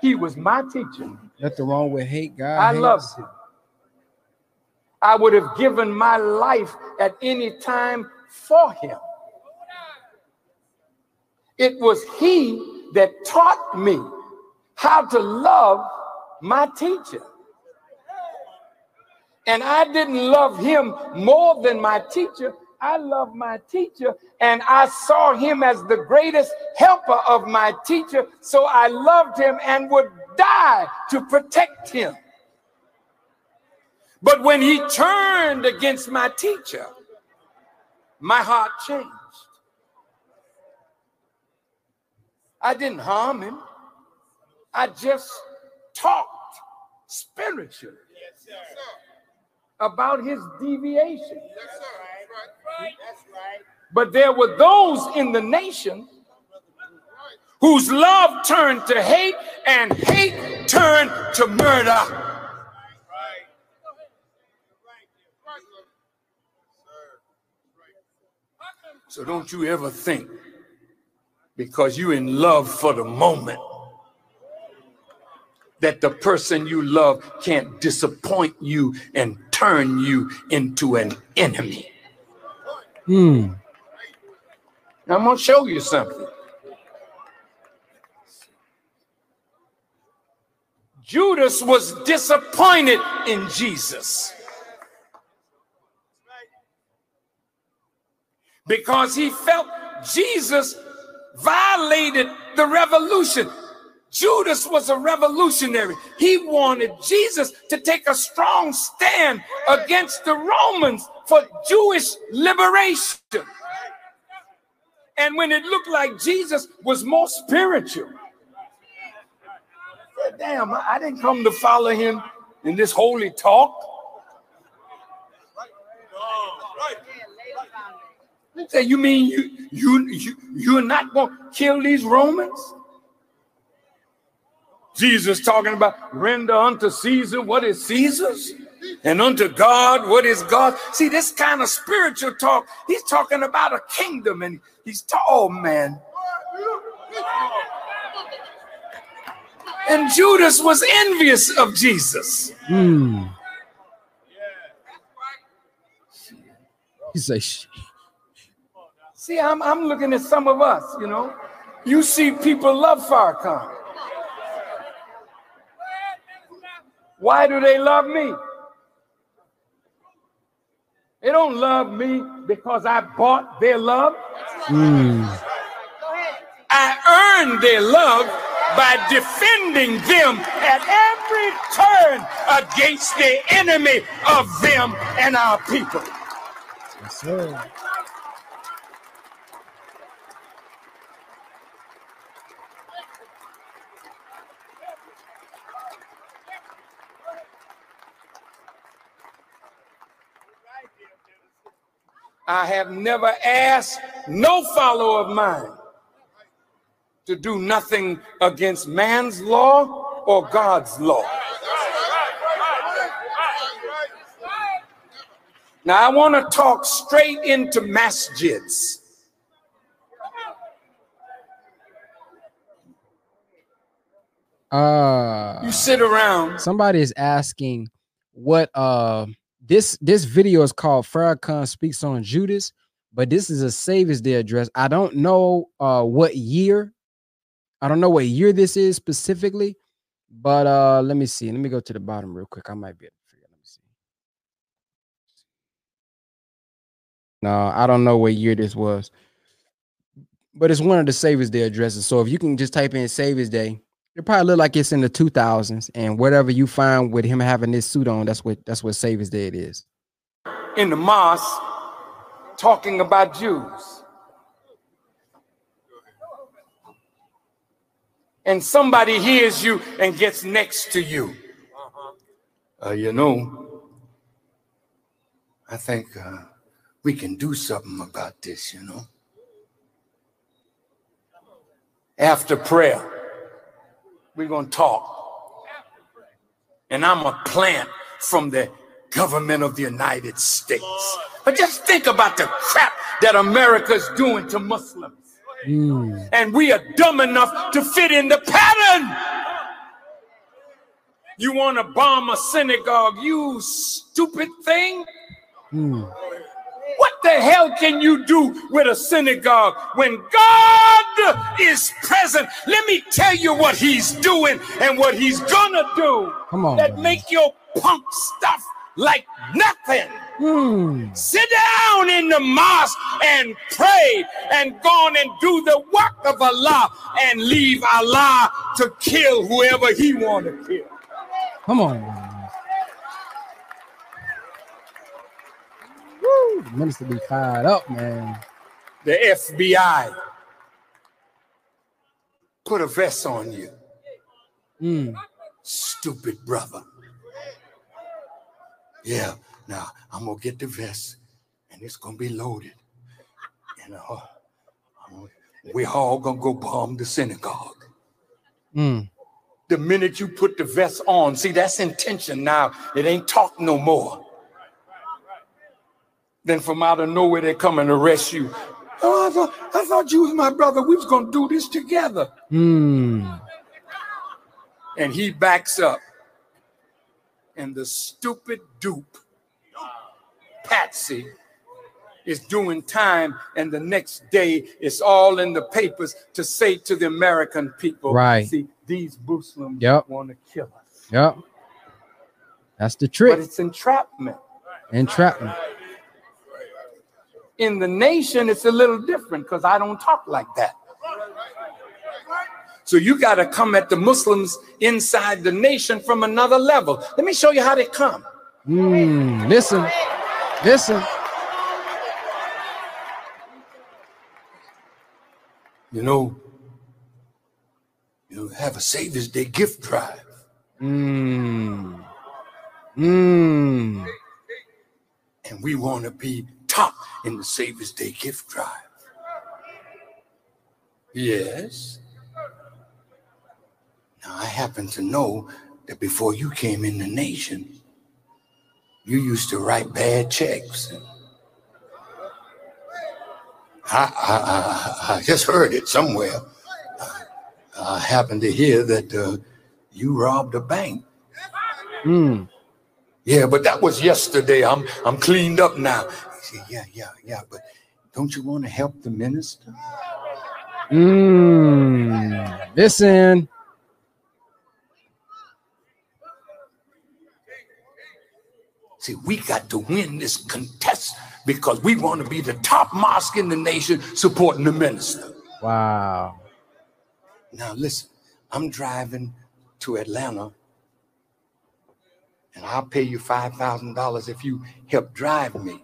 He was my teacher. Nothing wrong with hate, God. I hates. loved him. I would have given my life at any time for him. It was he that taught me how to love my teacher. And I didn't love him more than my teacher. I loved my teacher and I saw him as the greatest helper of my teacher. So I loved him and would die to protect him. But when he turned against my teacher, my heart changed. I didn't harm him. I just talked spiritually about his deviation. But there were those in the nation whose love turned to hate and hate turned to murder. So don't you ever think because you're in love for the moment that the person you love can't disappoint you and turn you into an enemy. Hmm. Now, I'm going to show you something. Judas was disappointed in Jesus because he felt Jesus violated the revolution. Judas was a revolutionary. He wanted Jesus to take a strong stand against the Romans for Jewish liberation. And when it looked like Jesus was more spiritual, damn, I didn't come to follow him in this holy talk. Said, you mean you you you you're not gonna kill these Romans? Jesus talking about render unto Caesar what is Caesar's, and unto God what is God. See, this kind of spiritual talk, he's talking about a kingdom, and he's ta- oh man. And Judas was envious of Jesus. Mm. He say, "Sh- See, I'm, I'm looking at some of us, you know. You see people love Farrakhan. Why do they love me? They don't love me because I bought their love. mm, I earned their love by defending them at every turn against the enemy of them and our people. yes, sir. I have never asked no follower of mine to do nothing against man's law or God's law. Now, I want to talk straight into masjids. Uh, You sit around, somebody is asking what uh this this video is called Farrakhan speaks on Judas, but this is a Savior's Day address. I don't know uh what year. I don't know what year this is specifically, but uh let me see. Let me go to the bottom real quick. I might be able to figure. Let me see. No, I don't know what year this was. But it's one of the Savior's Day addresses. So if you can just type in Savior's Day, it probably look like it's in the 2000s, and whatever you find with him having this suit on, that's what that's what Savior's Day is. in the mosque talking about Jews. And somebody hears you and gets next to you. Uh, you know, I think uh, we can do something about this, you know. After prayer, we're going to talk. And I'm a plant from the government of the United States. But just think about the crap that America's doing to Muslims. Mm, And we are dumb enough to fit in the pattern. You want to bomb a synagogue, you stupid thing? mm, the hell can you do with a synagogue when God is present? Let me tell you what he's doing and what he's gonna do Come on, that man. make your punk stuff like nothing. mm. Sit down in the mosque and pray and go on and do the work of Allah and leave Allah to kill whoever he want to kill. Come on. Woo, the minister be fired up, man. The FBI put a vest on you, Mm, stupid brother. Yeah, now I'm gonna get the vest and it's gonna be loaded. And uh, I'm- we all gonna go bomb the synagogue. mm. the minute you put the vest on, see, that's intention now. It ain't talk no more. Then from out of nowhere, they come and arrest you. Oh, I thought, I thought you was my brother. We was gonna do this together. Mm. And he backs up. And the stupid dupe, Patsy, is doing time, and the next day it's all in the papers to say to the American people, Right. see, these Muslims Yep. want to kill us. Yep. That's the trick But it's entrapment. Entrapment. In the nation, it's a little different because I don't talk like that. So you got to come at the Muslims inside the nation from another level. Let me show you how they come. Mm. Listen. Listen. You know, you have a Savior's Day gift drive. Mm. Mm. and we want to be top in the Savior's Day gift drive. Yes. Now, I happen to know that before you came in the nation, you used to write bad checks. I, I, I, I just heard it somewhere. I happened to hear that uh, You robbed a bank. Mm. Yeah, but that was yesterday. I'm I'm cleaned up now. Said, Yeah, yeah, yeah. But don't you want to help the minister? Mm. Listen. See, we got to win this contest because we want to be the top mosque in the nation supporting the minister. Wow. Now listen, I'm driving to Atlanta and I'll pay you $5,000 if you help drive me.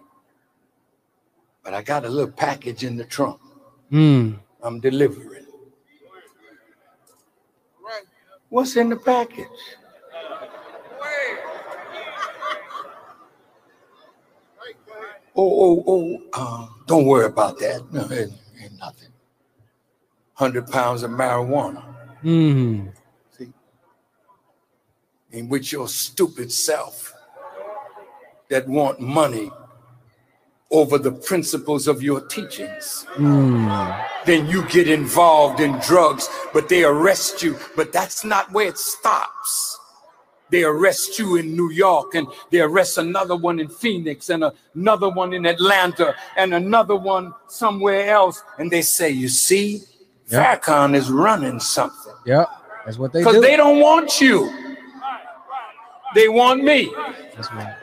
But I got a little package in the trunk. Mm. I'm delivering. What's in the package? Oh, oh, oh, um, don't worry about that. No, it ain't nothing. 100 pounds of marijuana. Mm. See? In which your stupid self that want money over the principles of your teachings. Mm. Then you get involved in drugs, but they arrest you. But that's not where it stops. They arrest you in New York, and they arrest another one in Phoenix, and another one in Atlanta, and another one somewhere else. And they say, You see, Yep. Farrakhan is running something Yep. That's what they do. because they don't want you, they want me. That's right.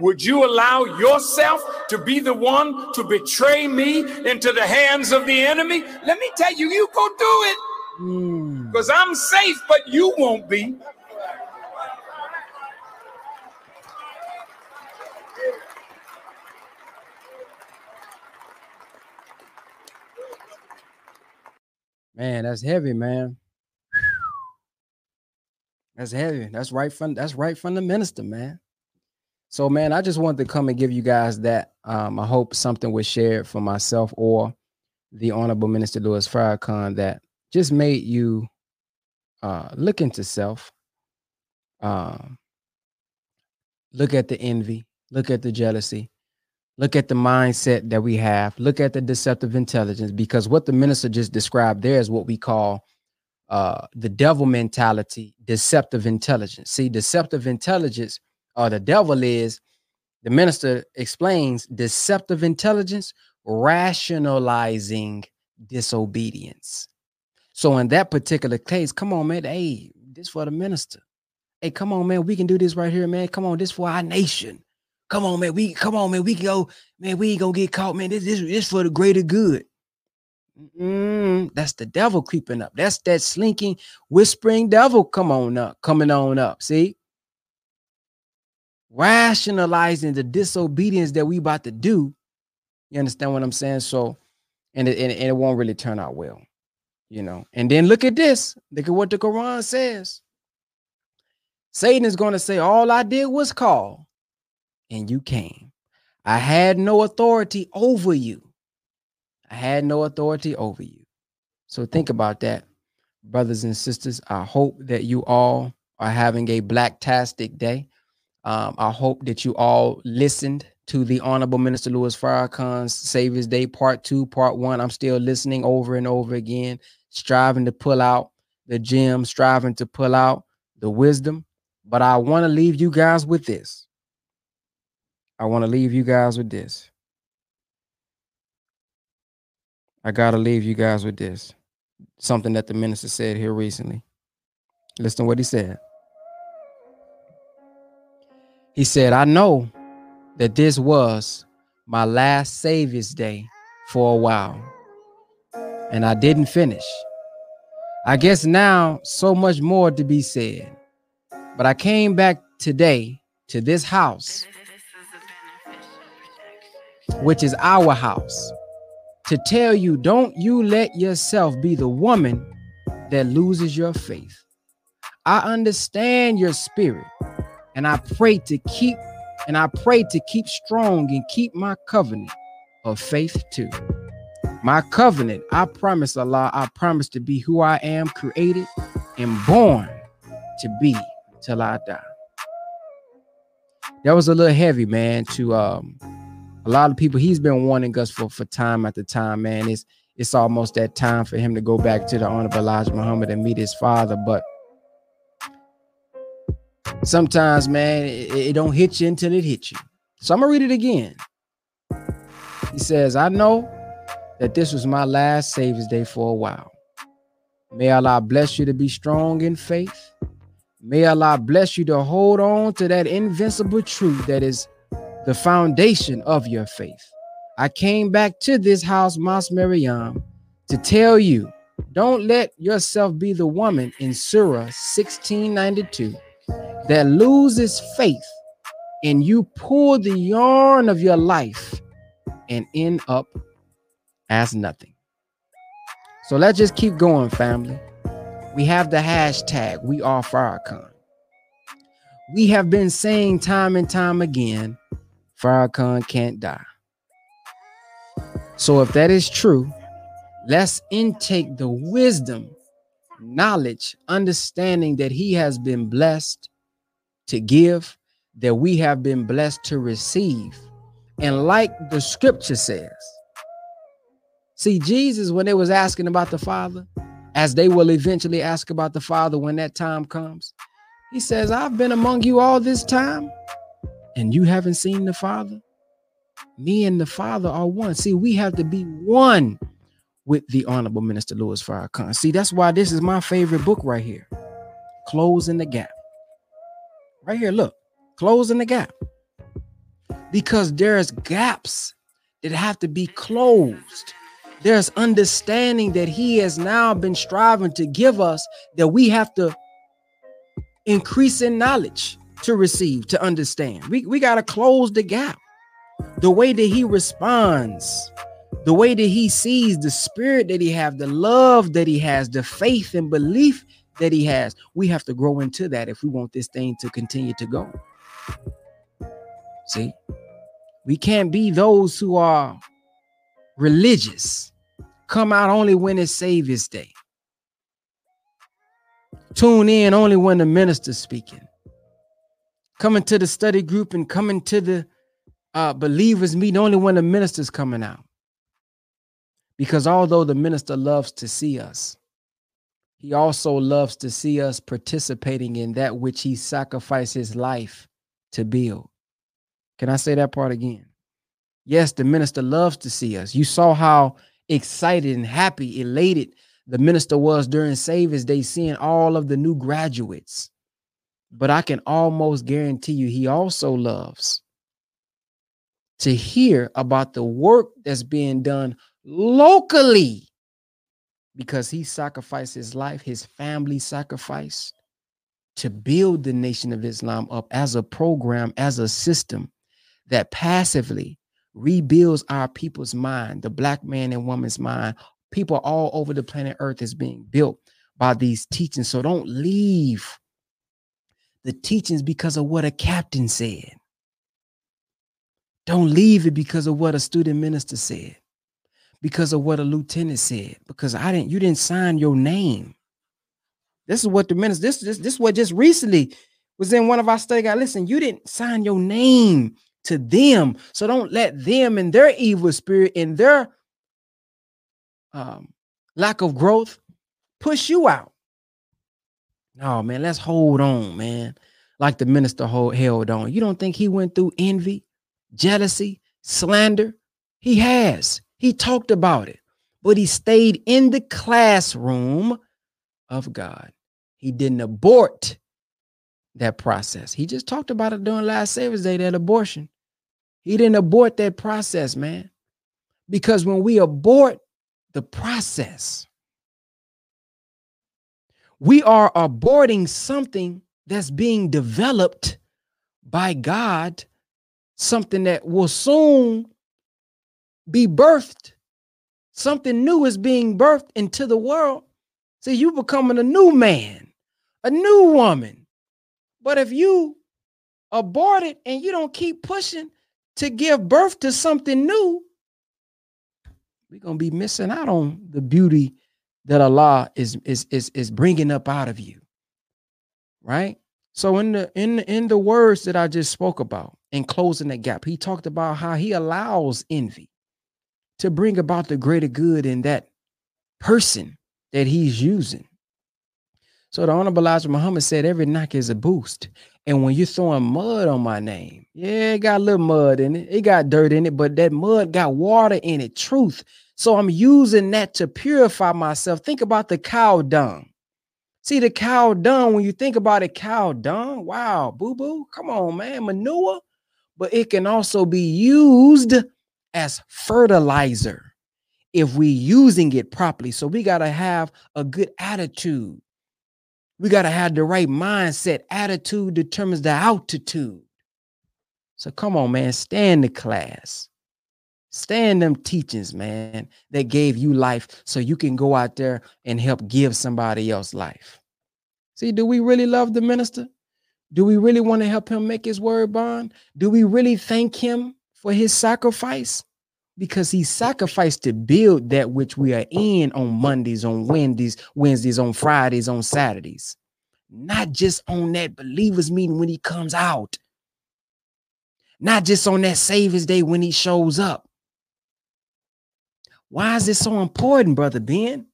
Would you allow yourself to be the one to betray me into the hands of the enemy? Let me tell you, you go do it Mm. because I'm safe, but you won't be. Man, that's heavy, man. That's heavy. That's right from that's right from the minister, man. So, man, I just wanted to come and give you guys that. Um, I hope something was shared for myself or the Honorable Minister Louis Farrakhan that just made you uh, look into self, um, look at the envy, look at the jealousy, look at the mindset that we have, look at the deceptive intelligence, because what the minister just described there is what we call uh, the devil mentality, deceptive intelligence. See, deceptive intelligence, or the devil is, the minister explains deceptive intelligence, rationalizing disobedience. So in that particular case, come on, man. Hey, this for the minister. Hey, come on, man. We can do this right here, man. Come on, this for our nation. Come on, man. We come on, man. We go, man. We ain't gonna get caught, man. This this, this for the greater good. Mm, that's the devil creeping up. That's that slinking, whispering devil. Come on up, coming on up. See, rationalizing the disobedience that we about to do. You understand what I'm saying? So, and it, and, and it won't really turn out well, you know. And then look at this. Look at what the Quran says. Satan is going to say, "All I did was call, and you came. I had no authority over you." I had no authority over you. So think about that, brothers and sisters. I hope that you all are having a blacktastic day. Um, I hope that you all listened to the Honorable Minister Louis Farrakhan's Savior's Day Part Two, Part One. I'm still listening over and over again, striving to pull out the gem, striving to pull out the wisdom. But I want to leave you guys with this. I want to leave you guys with this. I gotta leave you guys with this. Something that the minister said here recently. Listen to what he said. He said, I know that this was my last Savior's Day for a while, and I didn't finish. I guess now so much more to be said, but I came back today to this house, which is our house to tell you don't you let yourself be the woman that loses your faith. I understand your spirit and I pray to keep and I pray to keep strong and keep my covenant of faith too. My covenant, I promise Allah, I promise to be who I am created and born to be till I die. That was a little heavy, man, to um a lot of people he's been warning us for for time after time man it's it's almost that time for him to go back to the honorable Elijah Muhammad and meet his father. But sometimes, man, it, it don't hit you until it hits you. So I'm gonna read it again. He says, I know that this was my last Savior's Day for a while. May Allah bless you to be strong in faith. May Allah bless you to hold on to that invincible truth that is the foundation of your faith. I came back to this house, Mosque Maryam, to tell you don't let yourself be the woman in Surah 1692 that loses faith and you pull the yarn of your life and end up as nothing. So let's just keep going, family. We have the hashtag we are Farrakhan. We have been saying time and time again, Farrakhan can't die. So if that is true, let's intake the wisdom, knowledge, understanding that he has been blessed to give, that we have been blessed to receive. And like the scripture says, see, Jesus, when they was asking about the Father, as they will eventually ask about the Father when that time comes, he says, I've been among you all this time, and you haven't seen the Father. Me and the Father are one. See, we have to be one with the Honorable Minister Louis Farrakhan. See, that's why this is my favorite book right here. Closing the Gap. Right here, look, closing the gap. Because there's gaps that have to be closed. There's understanding that he has now been striving to give us that we have to increase in knowledge to receive, to understand. We, we got to close the gap. The way that he responds, the way that he sees the spirit that he has, the love that he has, the faith and belief that he has. We have to grow into that if we want this thing to continue to go. See, we can't be those who are religious, come out only when it's Savior's Day, tune in only when the minister's speaking, coming to the study group and coming to the uh, believers meeting only when the minister's coming out. Because although the minister loves to see us, he also loves to see us participating in that which he sacrificed his life to build. Can I say that part again? Yes, the minister loves to see us. You saw how excited and happy, elated the minister was during Savior's Day, seeing all of the new graduates. But I can almost guarantee you, he also loves to hear about the work that's being done locally because he sacrificed his life, his family sacrificed to build the Nation of Islam up as a program, as a system that passively rebuilds our people's mind, the black man and woman's mind. People all over the planet Earth is being built by these teachings. So don't leave the teachings because of what a captain said. Don't leave it because of what a student minister said because of what a lieutenant said. Because I didn't, you didn't sign your name. This is what the minister, this, this, this what just recently was in one of our study guide. Listen, you didn't sign your name to them. So don't let them and their evil spirit and their um, lack of growth push you out. No, man, let's hold on, man. Like the minister hold, held on. You don't think he went through envy, jealousy, slander? He has. He talked about it, but he stayed in the classroom of God. He didn't abort that process. He just talked about it during last Savior's Day, that abortion. He didn't abort that process, man. Because when we abort the process, we are aborting something that's being developed by God, something that will soon be birthed. Something new is being birthed into the world. See, you becoming a new man, a new woman. But if you abort it and you don't keep pushing to give birth to something new, we're gonna be missing out on the beauty that Allah is is is is bringing up out of you, right? So in the in in the words that I just spoke about in closing the gap, he talked about how he allows envy. To bring about the greater good in that person that he's using. So the Honorable Elijah Muhammad said every knock is a boost. And when you're throwing mud on my name, yeah, it got a little mud in it. It got dirt in it, but that mud got water in it, truth. So I'm using that to purify myself. Think about the cow dung. See the cow dung, when you think about it, cow dung, wow, boo boo, come on, man, manure. But it can also be used as fertilizer if we using it properly. So we got to have a good attitude. We got to have the right mindset. Attitude determines the altitude. So come on, man, stand the class. Stand them teachings, man, that gave you life so you can go out there and help give somebody else life. See, do we really love the minister? Do we really want to help him make his word bond? Do we really thank him for his sacrifice? Because he sacrificed to build that which we are in on Mondays, on Wednesdays, Wednesdays, on Fridays, on Saturdays. Not just on that believers meeting when he comes out. Not just on that Savior's Day when he shows up. Why is this so important, Brother Ben?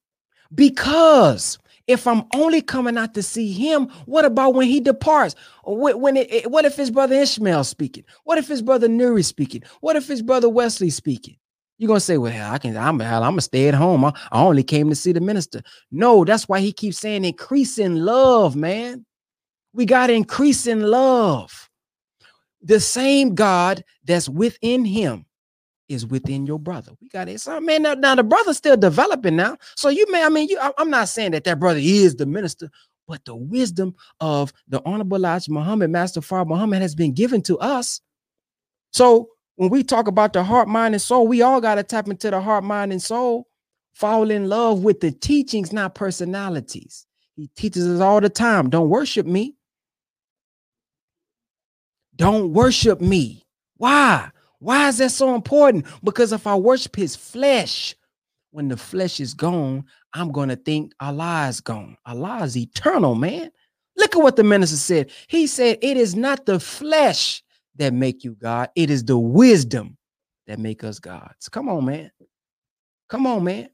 Because if I'm only coming out to see him, what about when he departs? When it, what if his brother Ishmael speaking? What if his brother Nuri speaking? What if his brother Wesley speaking? You're gonna say, "Well, I can. I'm. I'm gonna stay at home. I, I only came to see the minister." No, that's why he keeps saying increase in love, man. We got to increase in love. The same God that's within him is within your brother. We got it. So, man, now, now the brother's still developing now. So you may, I mean, you, I, am not saying that that brother is the minister, but the wisdom of the Honorable Elijah Muhammad, Master Fard Muhammad, has been given to us. So when we talk about the heart, mind, and soul, we all got to tap into the heart, mind, and soul. Fall in love with the teachings, not personalities. He teaches us all the time. Don't worship me. Don't worship me. Why? Why is that so important? Because if I worship his flesh, when the flesh is gone, I'm going to think Allah is gone. Allah is eternal, man. Look at what the minister said. He said, It is not the flesh that make you God, it is the wisdom that make us gods. Come on, man. Come on, man.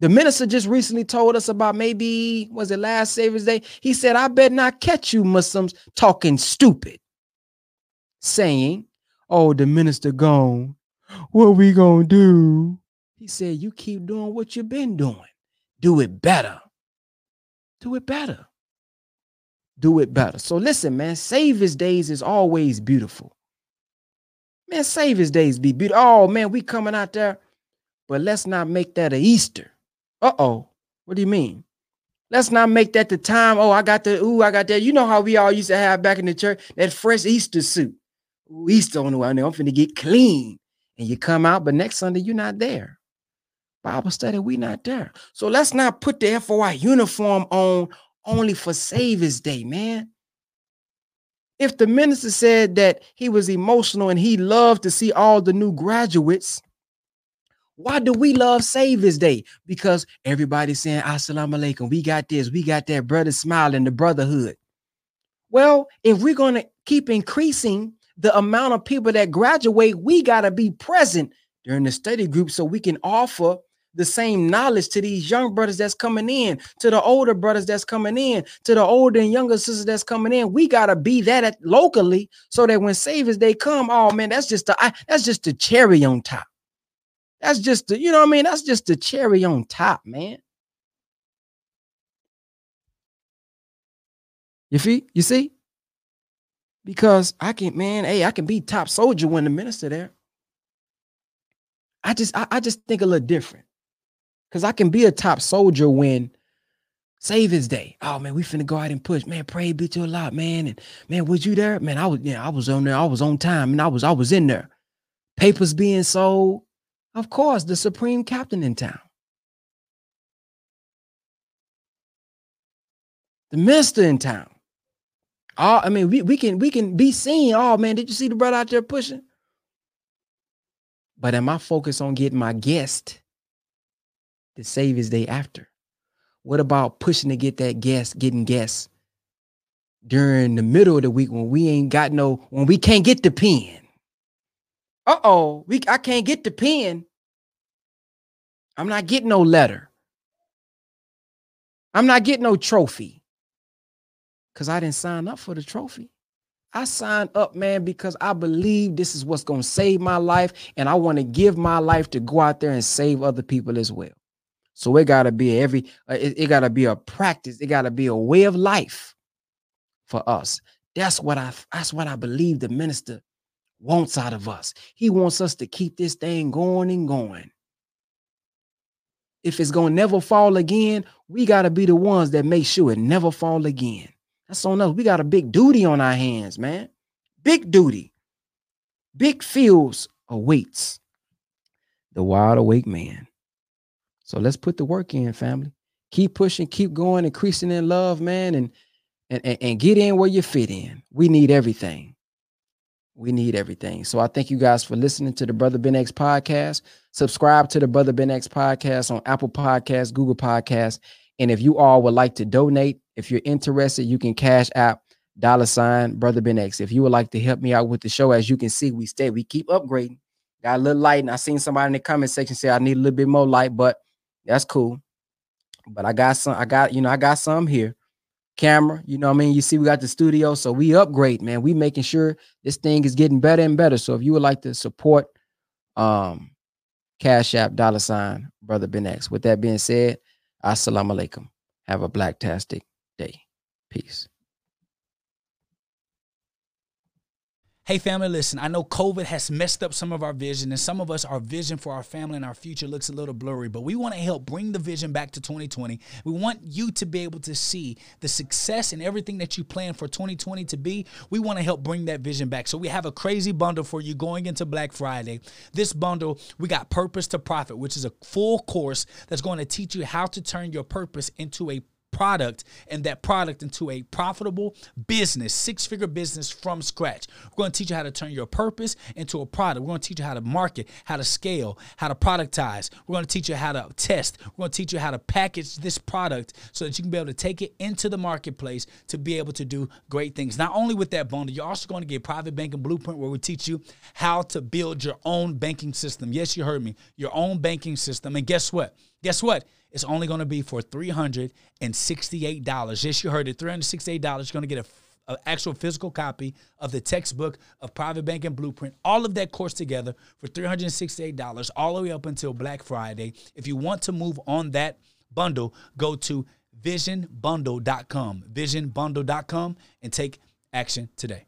The minister just recently told us about maybe was it last Savior's Day? He said, I bet not catch you Muslims talking stupid, saying Oh, the minister gone. What we gonna do? He said, You keep doing what you've been doing. Do it better. Do it better. Do it better. So listen, man, Savior's Days is always beautiful. Man, Savior's Days be beautiful. Oh man, we coming out there, but let's not make that a Easter. Uh-oh. What do you mean? Let's not make that the time. Oh, I got the ooh, I got that. You know how we all used to have back in the church that fresh Easter suit. Easter on the way. I'm finna get clean. And you come out, but next Sunday you're not there. Bible study, we not there. So let's not put the FOI uniform on only for Savior's Day, man. If the minister said that he was emotional and he loved to see all the new graduates, why do we love Savior's Day? Because everybody's saying Assalamu alaikum. We got this, we got that brother smiling, the brotherhood. Well, if we're going to keep increasing the amount of people that graduate, we got to be present during the study group so we can offer the same knowledge to these young brothers that's coming in, to the older brothers that's coming in, to the older and younger sisters that's coming in. We gotta be that at, locally so that when Savior's Day come, oh man, that's just the that's just the cherry on top. That's just the, you know what I mean? That's just the cherry on top, man. You see, you see? Because I can, man, hey, I can be top soldier when the minister there. I just, I, I just think a little different. Cause I can be a top soldier when Savior's Day. Oh man, we finna go out and push. Man, pray be to Allah, man. And man, was you there? Man, I was, yeah, I was on there. I was on time, and I was, I was in there. Papers being sold. Of course, the supreme captain in town. The minister in town. Oh, I mean, we, we can we can be seen. Oh man, did you see the brother out there pushing? But am I focused on getting my guest to Savior's Day after? What about pushing to get that guest, getting guests during the middle of the week when we ain't got no, when we can't get the pen? Uh-oh, we I can't get the pen. I'm not getting no letter. I'm not getting no trophy. Cause I didn't sign up for the trophy. I signed up, man, because I believe this is what's going to save my life. And I want to give my life to go out there and save other people as well. So it got to be every, uh, it, it got to be a practice. It got to be a way of life for us. That's what I, that's what I believe the minister wants out of us. He wants us to keep this thing going and going. If it's going to never fall again, we got to be the ones that make sure it never fall again. That's on us. We got a big duty on our hands, man. Big duty. Big fields awaits the wide awake man. So let's put the work in, family. Keep pushing, keep going, increasing in love, man, and and, and, and get in where you fit in. We need everything. We need everything. So I thank you guys for listening to the Brother Ben X podcast. Subscribe to the Brother Ben X podcast on Apple Podcasts, Google Podcasts. And if you all would like to donate, if you're interested, you can cash app dollar sign brother Ben X. If you would like to help me out with the show, as you can see, we stay, we keep upgrading. Got a little light, and I seen somebody in the comment section say I need a little bit more light, but that's cool. But I got some, I got, you know, I got some here. Camera, you know what I mean? You see, we got the studio, so we upgrade, man. We making sure this thing is getting better and better. So if you would like to support um Cash App dollar sign brother Ben X. With that being said, assalamu alaikum. Have a blacktastic day. Peace. Hey, family, listen, I know COVID has messed up some of our vision, and some of us, our vision for our family and our future looks a little blurry, but we want to help bring the vision back to 2020. We want you to be able to see the success and everything that you plan for 2020 to be. We want to help bring that vision back. So we have a crazy bundle for you going into Black Friday. This bundle, we got Purpose to Profit, which is a full course that's going to teach you how to turn your purpose into a product and that product into a profitable business, six figure business from scratch. We're going to teach you how to turn your purpose into a product. We're going to teach you how to market, how to scale, how to productize. We're going to teach you how to test. We're going to teach you how to package this product so that you can be able to take it into the marketplace to be able to do great things. Not only with that bundle, you're also going to get private banking blueprint where we teach you how to build your own banking system. Yes, you heard me. Your own banking system. And guess what? Guess what? It's only going to be for $368. Yes, you heard it. $368. You're going to get a an actual physical copy of the textbook of private banking blueprint all of that course together for $368 all the way up until black friday if you want to move on that bundle go to visionbundle.com visionbundle.com and take action today